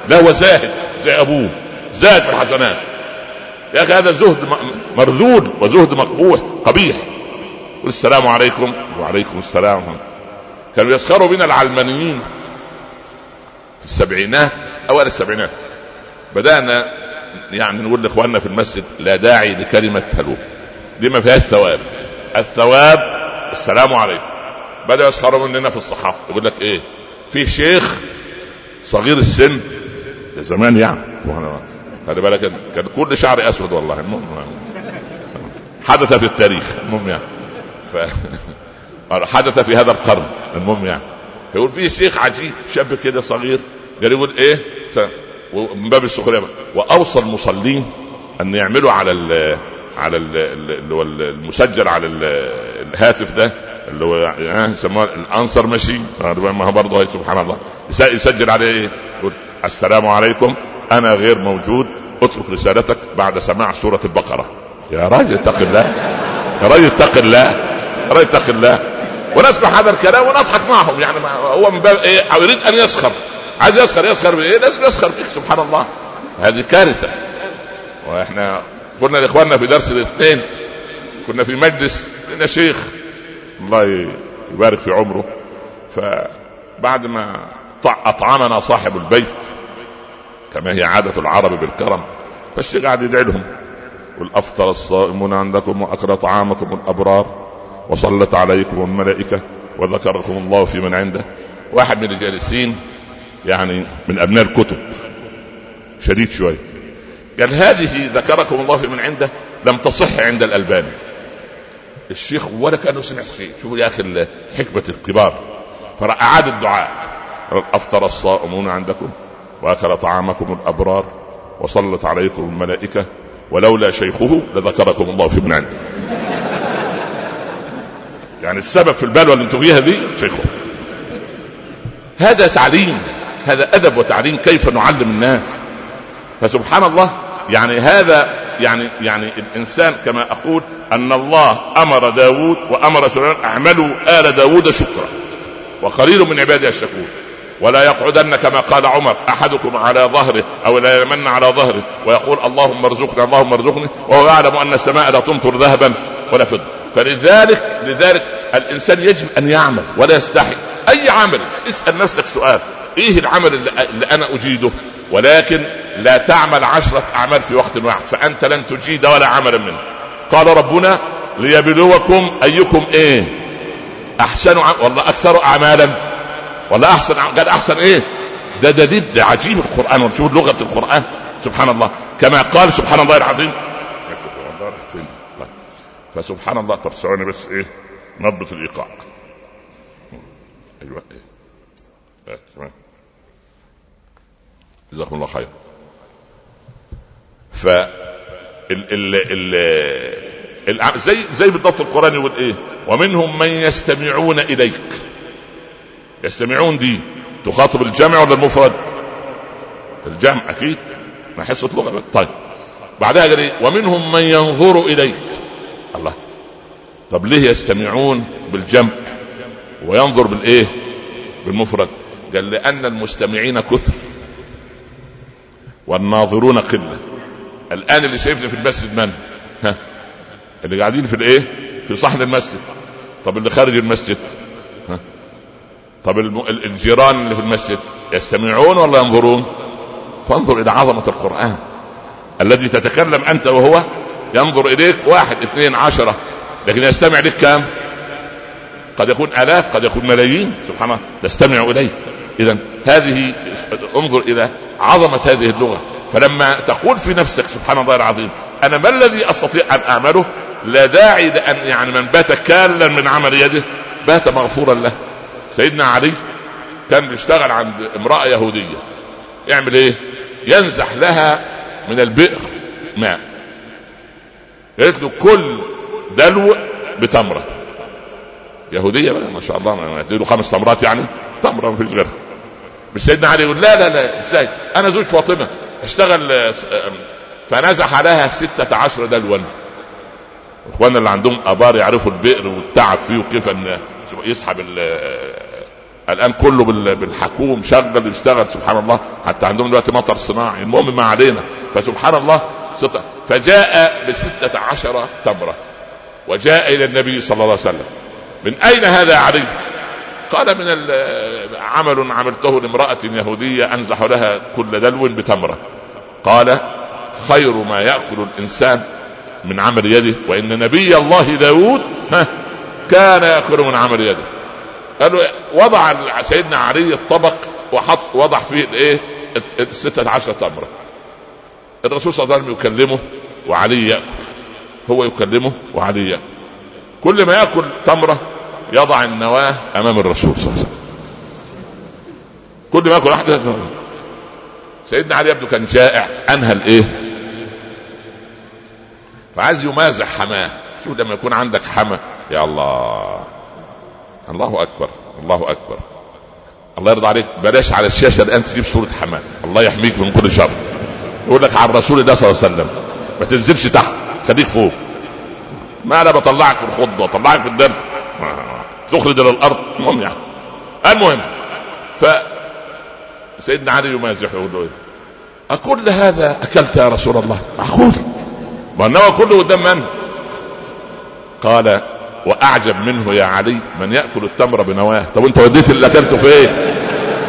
لا هو زاهد زي أبوه. زاهد في الحسنات. يا أخي هذا زهد مرذول وزهد مقبوح قبيح. والسلام عليكم وعليكم السلام. كانوا يسخروا بنا العلمانيين في السبعينات أوائل السبعينات. بدأنا يعني نقول لإخواننا في المسجد لا داعي لكلمة هلو. دي ما فيهاش ثواب. الثواب السلام عليكم. بدا يسخروا مننا في الصحافة. يقول لك إيه؟ في شيخ صغير السن ده زمان يعني خلي بالك كان كل شعري أسود والله. المهم حدث في التاريخ. المهم يعني. ف... [LAUGHS] حدث في هذا القرن. المهم يعني. يقول في شيخ عجيب شاب كده صغير قال يقول إيه؟ من باب السخرية. وأوصى المصلين أن يعملوا على ال على ال اللي هو المسجل على الهاتف ده اللي هو يسموه الانسر ماشين ما هو برضه سبحان الله. يسجل عليه إيه؟ يقول السلام عليكم. أنا غير موجود اترك رسالتك بعد سماع سورة البقرة. يا راجل اتق الله يا راجل اتق الله يا راجل اتق الله. ونسمع هذا الكلام ونضحك معهم يعني هو من باب إيه؟ يريد أن يسخر. عايز يسخر يسخر بإيه؟ لازم يسخر بك سبحان الله. هذه كارثة. وإحنا قلنا لإخواننا في درس الاثنين كنا في مجلس لنا شيخ الله يبارك في عمره. فبعد ما اطعمنا صاحب البيت كما هي عادة العرب بالكرم فالشيخ قاعد يدعي لهم والافطر الصائمون عندكم وأكل طعامكم الأبرار وصلت عليكم الملائكة وذكركم الله في من عنده. واحد من الجالسين يعني من أبناء الكتب. شديد شوية قال هذه ذكركم الله في من عنده لم تصح عند الألباني. الشيخ ولا كأنه سمع شيء. شوفوا يا أخي حكمة الكبار. فاعاد الدعاء. أفطر الصائمون عندكم وأكل طعامكم الأبرار وصلت عليكم الملائكة ولولا شيخه لذكركم الله في عنده يعني السبب في البلوى اللي أنتم فيها دي شيخه. هذا تعليم هذا أدب وتعليم كيف نعلم الناس. فسبحان الله يعني هذا يعني يعني الإنسان كما أقول أن الله أمر داود وأمر سليمان أعملوا آل داود شكرا. وقليل من عبادي الشكور ولا يقعدن كما قال عمر أحدكم على ظهره أو لا يمن على ظهره ويقول اللهم ارزقنا اللهم ارزقني وهو يعلم أن السماء لا تمطر ذهبا ولا فضة. فلذلك لذلك الإنسان يجب أن يعمل ولا يستحي. أي عمل؟ اسأل نفسك سؤال. إيه العمل اللي, اللي أنا أجيده؟ ولكن لا تعمل عشرة أعمال في وقت واحد فأنت لن تجيد ولا عملا منه. قال ربنا ليبلوكم أيكم إيه؟ أحسن والله أكثر أعمالا والله أحسن قال أحسن إيه؟ ده ده ده, عجيب القرآن. وشوف لغة القرآن. سبحان الله. كما قال سبحان الله العظيم. فسبحان الله. طب ثواني بس إيه؟ نضبط الإيقاع. أيوه إيه. تمام. جزاكم الله خير. ف ال ال ال زي زي بالضبط القرآن يقول إيه؟ ومنهم من يستمعون إليك. يستمعون دي تخاطب الجمع ولا المفرد؟ الجمع أكيد ما حصة لغة. طيب بعدها قال إيه ومنهم من ينظر إليك. الله. طب ليه يستمعون بالجمع وينظر بالإيه؟ بالمفرد؟ قال لأن المستمعين كثر والناظرون قلة. الآن اللي شايفني في المسجد من؟ ها اللي قاعدين في الإيه؟ في صحن المسجد. طب اللي خارج المسجد؟ طب الجيران اللي في المسجد يستمعون ولا ينظرون؟ فانظر إلى عظمة القرآن الذي تتكلم أنت وهو ينظر إليك واحد اثنين عشرة لكن يستمع لك كام؟ قد يكون آلاف قد يكون ملايين سبحان الله تستمع إليه. اذا هذه انظر إلى عظمة هذه اللغة. فلما تقول في نفسك سبحان الله العظيم أنا ما الذي أستطيع أن أعمله؟ لا داعي لأن يعني من بات كالا من عمل يده بات مغفورا له. سيدنا علي كان بيشتغل عند امرأة يهودية. يعمل إيه؟ ينزح لها من البئر ماء. قالت له كل دلو بتمرة. يهودية بقى ما شاء الله ما له خمس تمرات يعني. تمرة ما فيش غيرها. مش سيدنا علي يقول لا لا لا إزاي؟ أنا زوج فاطمة. اشتغل فنزح لها ستة عشر دلوا. إخواننا اللي عندهم آبار يعرفوا البئر والتعب فيه وكيف إن يسحب الآن كله بالحكوم شغل يشتغل سبحان الله. حتى عندهم دلوقتي مطر صناعي. المهم ما علينا. فسبحان الله ستة فجاء بستة عشر تمرة وجاء إلى النبي صلى الله عليه وسلم. من أين هذا علي؟ قال من عمل عملته لامرأة يهودية أنزح لها كل دلو بتمرة. قال خير ما يأكل الإنسان من عمل يده وإن نبي الله داود ها كان يأكل من عمل يده. قالوا وضع سيدنا علي الطبق وحط وضع فيه الإيه؟ الستة عشر تمرة. الرسول صلى الله عليه وسلم يكلمه وعلي يأكل. هو يكلمه وعلي يأكل. كل ما يأكل تمرة يضع النواة أمام الرسول صلى الله عليه وسلم. كل ما يأكل واحدة سيدنا علي يبدو كان جائع أنهى الإيه؟ فعايز يمازح حماة. شوف لما يكون عندك حما يا الله. الله أكبر. الله أكبر. الله يرضى عليك. بلاش على الشاشة الآن تجيب صورة حماة. الله يحميك من كل شر. يقول لك عن رسول الله صلى الله عليه وسلم ما تنزلش تحت. خليك فوق. ما أنا بطلعك في الخطبه بطلعك في الدم. تخرج إلى الأرض. المهم يعني. المهم. ف سيدنا علي يمازح يقول له أكل هذا أكلت يا رسول الله. معقول؟ وأنه كله قدام من؟ قال وأعجب منه يا علي من يأكل التمر بنواه. طب أنت وديت اللي أكلته فين؟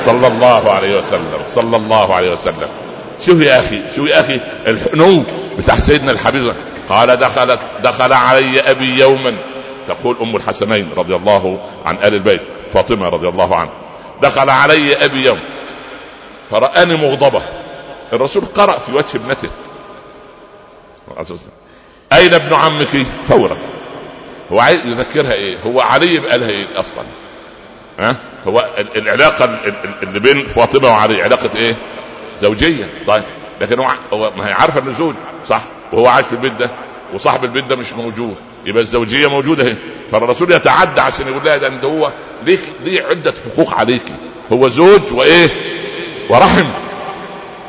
صلى الله عليه وسلم صلى الله عليه وسلم. شوف يا أخي شوف يا أخي الحنو بتاع سيدنا الحبيب. قال دخلت دخل علي أبي يوما تقول أم الحسنين رضي الله عن آل البيت فاطمة رضي الله عنها. دخل علي أبي يوم. فرآني مغضبة. الرسول قرأ في وجه ابنته. أين ابن عمك؟ فورا. هو عايز يذكرها إيه؟ هو علي قالها إيه أصلا. ها؟ هو العلاقة اللي بين فاطمة وعلي علاقة إيه؟ زوجية. طيب. لكن هو هو ما هي عارفة انه زوج صح؟ وهو عايش في البيت ده وصاحب البيت ده مش موجود. يبقى الزوجية موجودة اهي فالرسول يتعدى عشان يقول لها ده أنت هو ليك ليه عدة حقوق عليك؟ هو زوج وإيه؟ ورحم.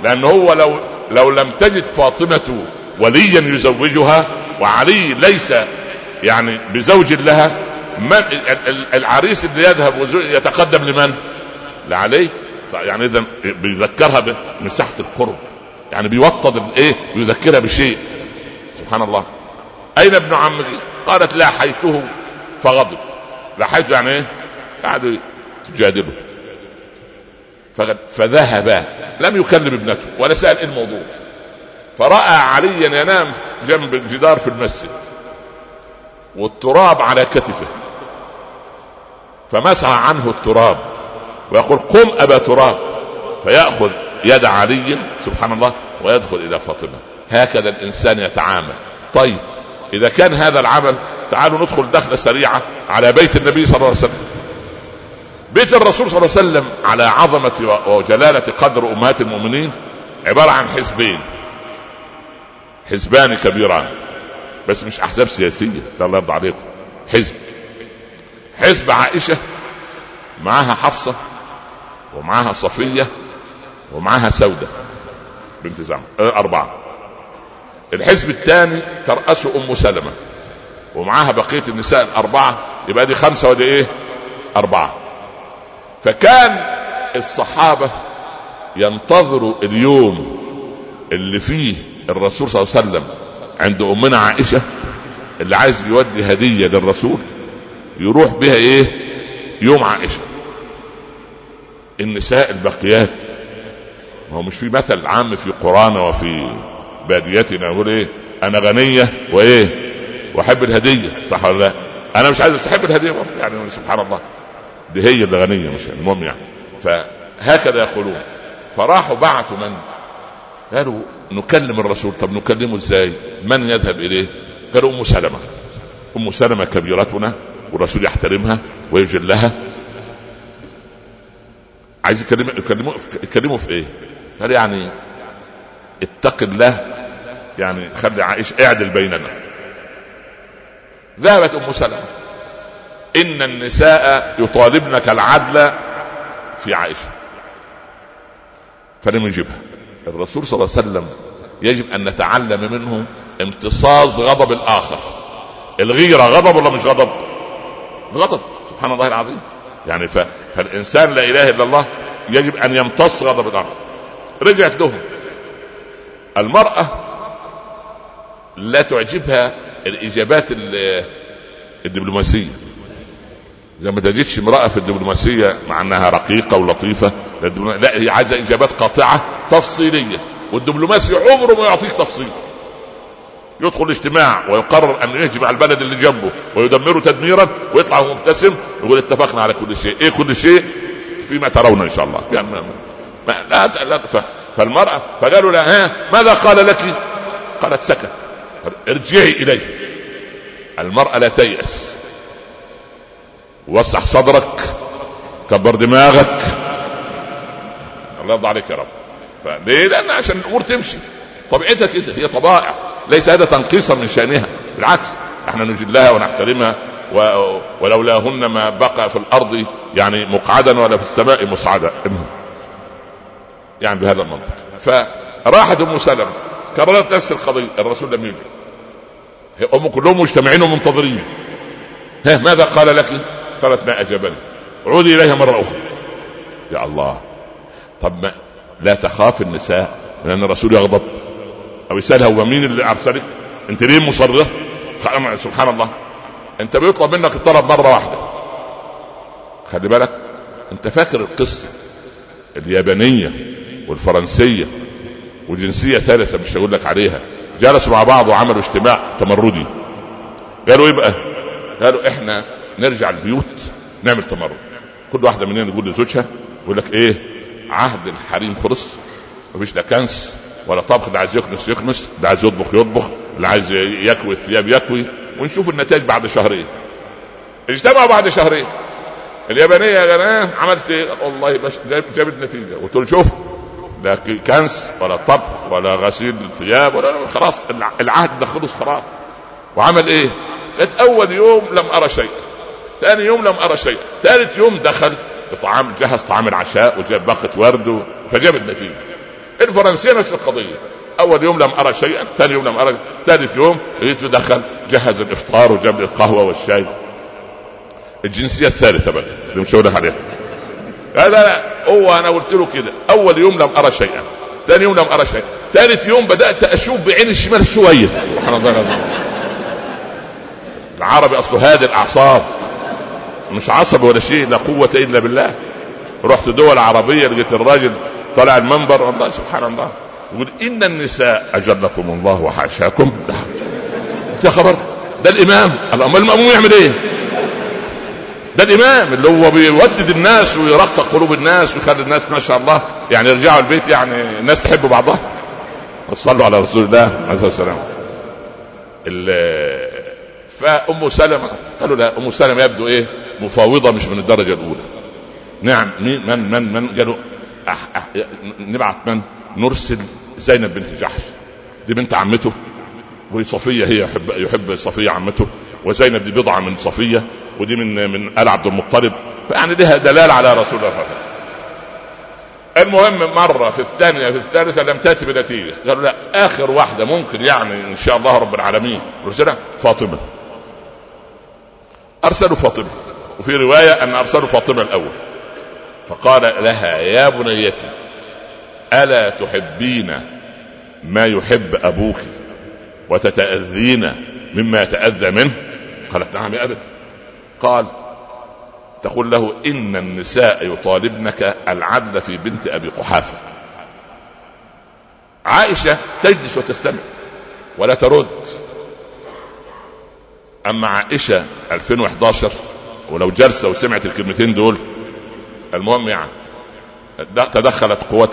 لأن هو لو لو لم تجد فاطمة وليا يزوجها وعلي ليس يعني بزوج لها. من العريس اللي يذهب يتقدم لمن؟ لعلي. يعني اذا بيذكرها بمساحه القرب. يعني بيوطد الايه؟ بيذكرها بشيء. سبحان الله. أين ابن عمك؟ قالت لاحيته فغضب. لاحيته يعني إيه؟ قعدوا تجادله. فذهب. لم يكلم ابنته. ولا سأل إيه الموضوع. فرأى عليا ينام جنب الجدار في المسجد والتراب على كتفه فمسح عنه التراب ويقول قم أبا تراب فيأخذ يد علي سبحان الله ويدخل إلى فاطمة هكذا الإنسان يتعامل. طيب إذا كان هذا العمل تعالوا ندخل دخلة سريعة على بيت النبي صلى الله عليه وسلم. بيت الرسول صلى الله عليه وسلم على عظمة وجلالة قدر أمهات المؤمنين عبارة عن حزبين. حزبان كبيران. بس مش أحزاب سياسية الله يرضى عليكم. حزب. حزب عائشة معاها حفصة ومعاها صفية ومعاها سودة. بنت زعم. آه، أربعة. الحزب الثاني ترأسه أم سلمة ومعاها بقية النساء الأربعة. يبقى دي خمسة ودي إيه؟ أربعة. فكان الصحابة ينتظروا اليوم اللي فيه الرسول صلى الله عليه وسلم عند امنا عائشة اللي عايز يودي هدية للرسول يروح بها إيه؟ يوم عائشة. النساء الباقيات ما هو مش في مثل عام في قرانا وفي باديتنا يقول إيه؟ أنا غنية وإيه؟ وأحب الهدية صح ولا لا؟ أنا مش عايز بس أحب الهدية يعني سبحان الله. دي هي اللي غنية مش المهم يعني. فهكذا يقولون. فراحوا بعثوا من؟ قالوا نكلم الرسول. طب نكلمه إزاي؟ من يذهب إليه؟ قالوا أم سلمة. أم سلمة كبيرتنا والرسول يحترمها ويجلها عايز يكلمه يكلمه يكلمه في إيه؟ قال يعني اتق الله يعني خلي عائشه اعدل بيننا. ذهبت أم سلمة. إن النساء يطالبنك العدل في عائشة. فلم يجبها. الرسول صلى الله عليه وسلم يجب أن نتعلم منه امتصاص غضب الآخر. الغيرة غضب ولا مش غضب؟ غضب سبحان الله العظيم. يعني ف... فالإنسان لا إله إلا الله يجب أن يمتص غضب الآخر. رجعت لهم. المرأة لا تعجبها الإجابات الدبلوماسية. زي ما تجدش امرأة في الدبلوماسية مع أنها رقيقة ولطيفة لا هي عايزة اجابات قاطعة تفصيلية والدبلوماسي عمره ما يعطيك تفصيل. يدخل اجتماع ويقرر أن يهجم على البلد اللي جنبه ويدمره تدميرا ويطلع مبتسم يقول اتفقنا على كل شيء، إيه كل شيء؟ فيما ترون إن شاء الله، يعني ما ما لا, لا فالمرأة فقالوا لها ها ماذا قال لك؟ قالت سكت. ارجعي إليه. المرأة لا تيأس. وسع صدرك كبر دماغك الله يرضى عليك يا رب. فليه؟ لأن عشان الأمور تمشي. طبيعتها كده هي طبائع. ليس هذا تنقيصا من شأنها. بالعكس إحنا نجلها ونحترمها و... ولولاهن ما بقى في الأرض يعني مقعدا ولا في السماء مصعدا يعني بهذا المنطق. فراحت أم سلمة. كررت نفس القضية. الرسول لم يجب هم كلهم مجتمعين ومنتظرين. ها ماذا قال لك؟ قالت ما أجابني. عودي إليها مرة أخرى. يا الله. طب ما لا تخاف النساء من ان الرسول يغضب أو يسألها هو مين اللي ارسلك؟ أنت ليه مصره؟ سبحان الله أنت بيطلب منك الطلب مرة واحدة خلي بالك أنت فاكر القصة اليابانية والفرنسية وجنسية ثالثة مش هقول لك عليها جلسوا مع بعض وعملوا اجتماع تمردي قالوا إيه بقى؟ قالوا إحنا نرجع البيوت نعمل تمرد كل واحدة مننا يقول لزوجها يقول لك إيه عهد الحريم خلص مفيش لا كنس ولا طبخ اللي عايز يكنس يكنس اللي عايز يطبخ يطبخ اللي عايز يكوي الثياب يكوي ونشوف النتائج بعد شهرين. اجتمعوا بعد شهرين. اليابانية قال آه عملت إيه؟ والله جابت نتيجة. قلت له شوف لا كنس ولا طبخ ولا غسيل ثياب ولا خلاص العهد ده خلص خلاص. وعمل إيه؟ قالت اول يوم لم أرى شيء ثاني يوم لم أرى شيء ثالث يوم دخل طعام جهز طعام العشاء وجاب باقة ورد فجاب النتيجة. الفرنسية نفس القضية. أول يوم لم أرى شيئا ثاني يوم لم أرى ثالث يوم لقيته دخل جهز الإفطار وجاب لي القهوة والشاي. الجنسية الثالثة بقى اللي مش عليها. لا لا هو أنا قلت له كده. أول يوم لم أرى شيئا ثاني يوم لم أرى شيئا ثالث يوم بدأت أشوف بعين الشمال شوية. سبحان الله العربي أصله هادي الأعصاب. مش عصب ولا شيء لا قوة إلا بالله. رحت دول عربية لقيت الراجل طلع المنبر والله سبحان الله. يقول إن النساء أجلكم الله وحاشاكم يا خبر ده الإمام. أمال المأموم يعمل إيه؟ ده الإمام اللي هو بيودد الناس ويرقق قلوب الناس ويخلي الناس ما شاء الله يعني يرجعوا البيت يعني الناس تحب بعضها. صلوا على رسول الله عليه الصلاة والسلام فأم سلمة. قالوا لا أم سلمة يبدو إيه؟ مفاوضة مش من الدرجة الأولى. نعم مين من من من؟ قالوا أح أح نبعث من؟ نرسل زينب بنت جحش. دي بنت عمته. وصفيه هي يحب يحب صفية عمته. وزينب دي بضعة من صفية. ودي من من آل عبد المطلب. فيعني لها دلالة على رسول الله صلى الله عليه وسلم. المهم مرة في الثانية في الثالثة لم تأتي بنتيجة. قالوا لا آخر واحدة ممكن يعني إن شاء الله رب العالمين. رسلها فاطمة. أرسلوا فاطمة. وفي رواية أن أرسلوا فاطمة الأول. فقال لها يا بنيتي ألا تحبين ما يحب أبوك وتتأذين مما يتأذى منه؟ قالت نعم يا أبت. قال تقول له إن النساء يطالبنك العدل في بنت أبي قحافة. عائشة تجلس وتستمع ولا ترد. أما عائشة 2011 ولو جلسة وسمعت الكلمتين دول المهم يعني تدخلت قوات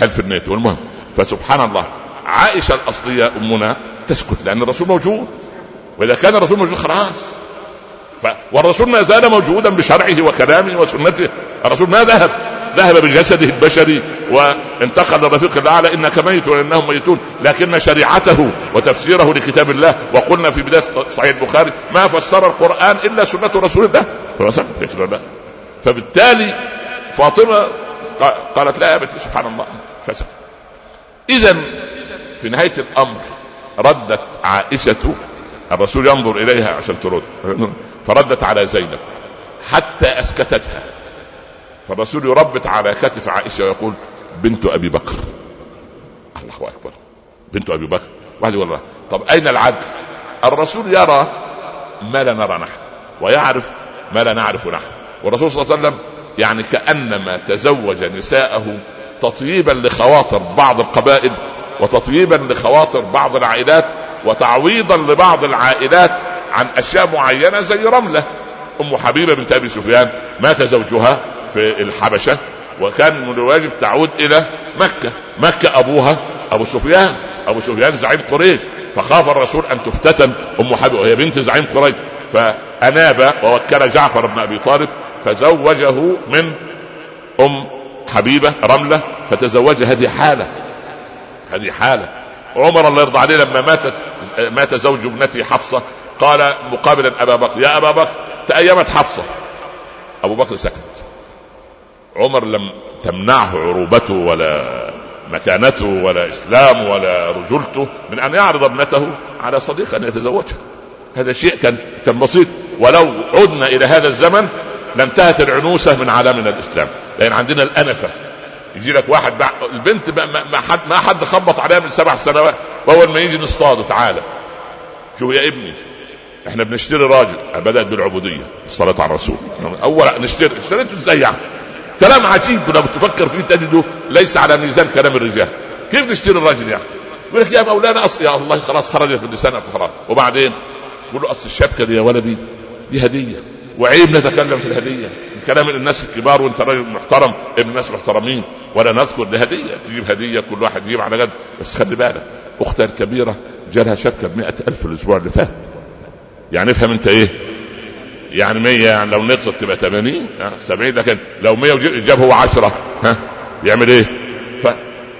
حلف الناتو المهم فسبحان الله عائشة الأصلية أمنا تسكت لأن الرسول موجود. وإذا كان الرسول موجود خلاص. والرسول ما زال موجودا بشرعه وكلامه وسنته. الرسول ما ذهب. ذهب بجسده البشري وانتقل للرفيق الأعلى إنك ميت وانهم ميتون. لكن شريعته وتفسيره لكتاب الله وقلنا في بداية صحيح البخاري ما فسر القرآن إلا سنة رسول الله. صلى الله. فبالتالي فاطمة قالت لا يا بنتي سبحان الله. فسد اذا في نهاية الأمر ردت عائشة الرسول ينظر إليها عشان ترد. فردت على زينب. حتى أسكتتها. فالرسول يربط على كتف عائشة ويقول بنت أبي بكر. الله أكبر. بنت أبي بكر. واحد يقول طب أين العدل؟ الرسول يرى ما لا نرى نحن ويعرف ما لا نعرف نحن. والرسول صلى الله عليه وسلم يعني كأنما تزوج نساءه تطييبا لخواطر بعض القبائل وتطييبا لخواطر بعض العائلات وتعويضا لبعض العائلات عن أشياء معينة زي رملة. أم حبيبة بنت أبي سفيان مات زوجها. في الحبشة وكان من الواجب تعود إلى مكة. مكة أبوها أبو سفيان. أبو سفيان زعيم قريش. فخاف الرسول أن تفتتن أم حبيبة وهي بنت زعيم قريش. فأناب ووكل جعفر بن أبي طالب فزوجه من أم حبيبة رملة فتزوج. هذه حالة. هذه حالة. عمر الله يرضى عليه لما ماتت مات زوج ابنته حفصة قال مقابلا أبا بكر يا أبا بكر تأيمت حفصة. أبو بكر سكت. عمر لم تمنعه عروبته ولا مكانته ولا إسلامه ولا رجولته من أن يعرض ابنته على صديق أن يتزوجها هذا شيء كان كان بسيط. ولو عدنا إلى هذا الزمن لانتهت العنوسة من عالمنا الإسلام. لأن عندنا الأنفة. يجي لك واحد بع... البنت ما, ما حد ما حد خبط عليها من سبع سنوات. وأول ما يجي نصطاده تعالى شو يا ابني إحنا بنشتري راجل. بدات بالعبودية الصلاة على الرسول. أول نشتري اشتريته إزاي يعني؟ كلام عجيب لو تفكر فيه تجده ليس على ميزان كلام الرجال. كيف نشتري الراجل يعني يقول لك يا مولانا أصل يا الله خلاص خرجت من لسانك خلاص وبعدين؟ يقول له أصل الشبكة دي يا ولدي دي هدية. وعيب نتكلم في الهدية. كلام الناس الكبار وانت راجل محترم ابن الناس محترمين ولا نذكر دي هدية. تجيب هدية كل واحد يجيب على قد. بس خلي بالك اختها الكبيرة جالها شبكة ب ألف الأسبوع اللي فات. يعني افهم أنت إيه؟ يعني 100 يعني لو نقصت تبقى 80 يعني 70 لكن لو 100 جاب هو 10 ها يعمل إيه؟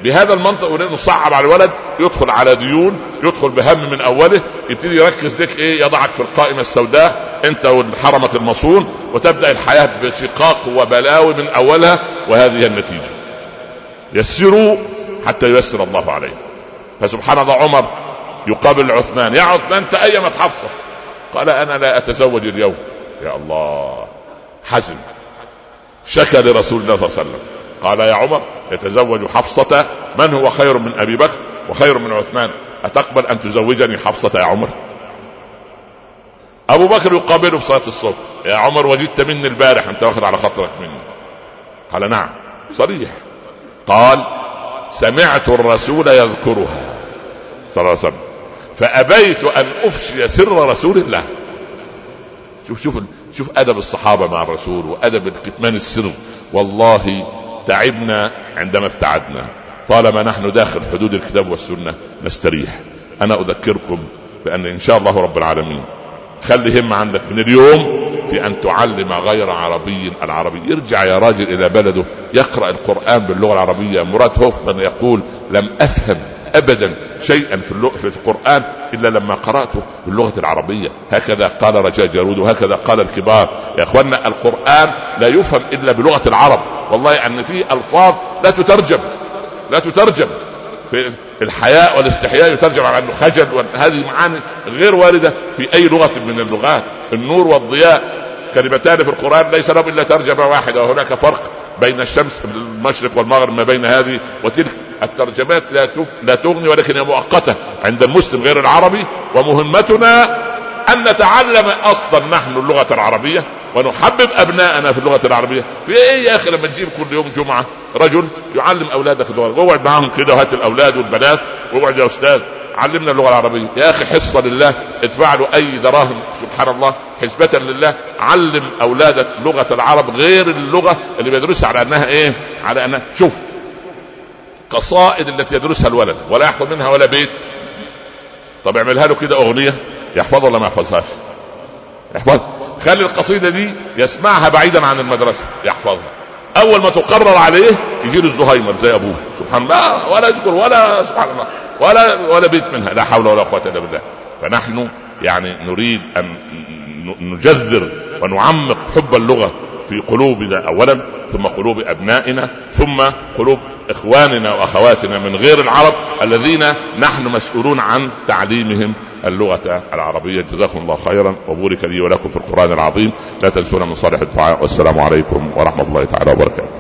بهذا المنطق ونصعب نصعب على الولد يدخل على ديون يدخل بهم من أوله يبتدي يركز لك إيه؟ يضعك في القائمة السوداء أنت والحرمة المصون وتبدأ الحياة بشقاق وبلاوي من أولها وهذه النتيجة. يسروا حتى ييسر الله عليه. فسبحان الله عمر يقابل عثمان يا عثمان تأيمت حفصة. قال أنا لا أتزوج اليوم. يا الله حزن. شكى لرسول الله صلى الله عليه وسلم. قال يا عمر يتزوج حفصة. من هو خير من أبي بكر وخير من عثمان؟ أتقبل أن تزوجني حفصة يا عمر؟ أبو بكر يقابله في صلاة الصبح. يا عمر وجدت مني البارح أنت واخد على خاطرك مني. قال نعم. صريح. قال سمعت الرسول يذكرها. صلى الله عليه وسلم. فأبيت أن أفشي سر رسول الله. شوف شوف شوف أدب الصحابة مع الرسول وأدب كتمان السر. والله تعبنا عندما ابتعدنا. طالما نحن داخل حدود الكتاب والسنة نستريح. أنا أذكركم بأن إن شاء الله رب العالمين خلي هم عندك من اليوم في أن تعلم غير عربي العربي. يرجع يا راجل إلى بلده يقرأ القرآن باللغة العربية. مراد هوفمان يقول لم أفهم أبدا شيئا في القرآن إلا لما قرأته باللغة العربية. هكذا قال رجاء جارود وهكذا قال الكبار. يا اخوانا القرآن لا يفهم إلا بلغة العرب. والله أن في ألفاظ لا تترجم. لا تترجم. في الحياء والاستحياء يترجم على انه خجل وهذه معاني غير واردة في أي لغة من اللغات. النور والضياء كلمتان في القرآن ليس لهم إلا ترجمة واحدة وهناك فرق. بين الشمس المشرق والمغرب ما بين هذه وتلك. الترجمات لا تف... لا تغني ولكن هي مؤقتة عند المسلم غير العربي. ومهمتنا أن نتعلم أصلا نحن اللغة العربية ونحبب أبناءنا في اللغة العربية. في إيه يا أخي لما تجيب كل يوم جمعة رجل يعلم أولادك اللغة واقعد معاهم كده وهات الأولاد والبنات. واقعد يا أستاذ. علمنا اللغة العربية. يا أخي حصة لله ادفع له أي دراهم سبحان الله. حسبة لله علم أولادك لغة العرب غير اللغة اللي بيدرسها على أنها إيه؟ على انها شوف قصائد التي يدرسها الولد ولا يحفظ منها ولا بيت. طب اعملها له كده أغنية. يحفظها ولا ما يحفظهاش؟ يحفظ. خلي القصيدة دي يسمعها بعيدا عن المدرسة يحفظها. أول ما تقرر عليه يجي له الزهايمر زي أبوه. سبحان الله ولا يذكر ولا سبحان الله. ولا ولا بيت منها لا حول ولا قوة إلا بالله. فنحن يعني نريد أن نجذر ونعمق حب اللغة في قلوبنا اولا ثم قلوب أبنائنا ثم قلوب إخواننا وأخواتنا من غير العرب الذين نحن مسؤولون عن تعليمهم اللغة العربية. جزاكم الله خيرا وبورك لي ولكم في القرآن العظيم. لا تنسونا من صالح الدعاء والسلام عليكم ورحمة الله تعالى وبركاته.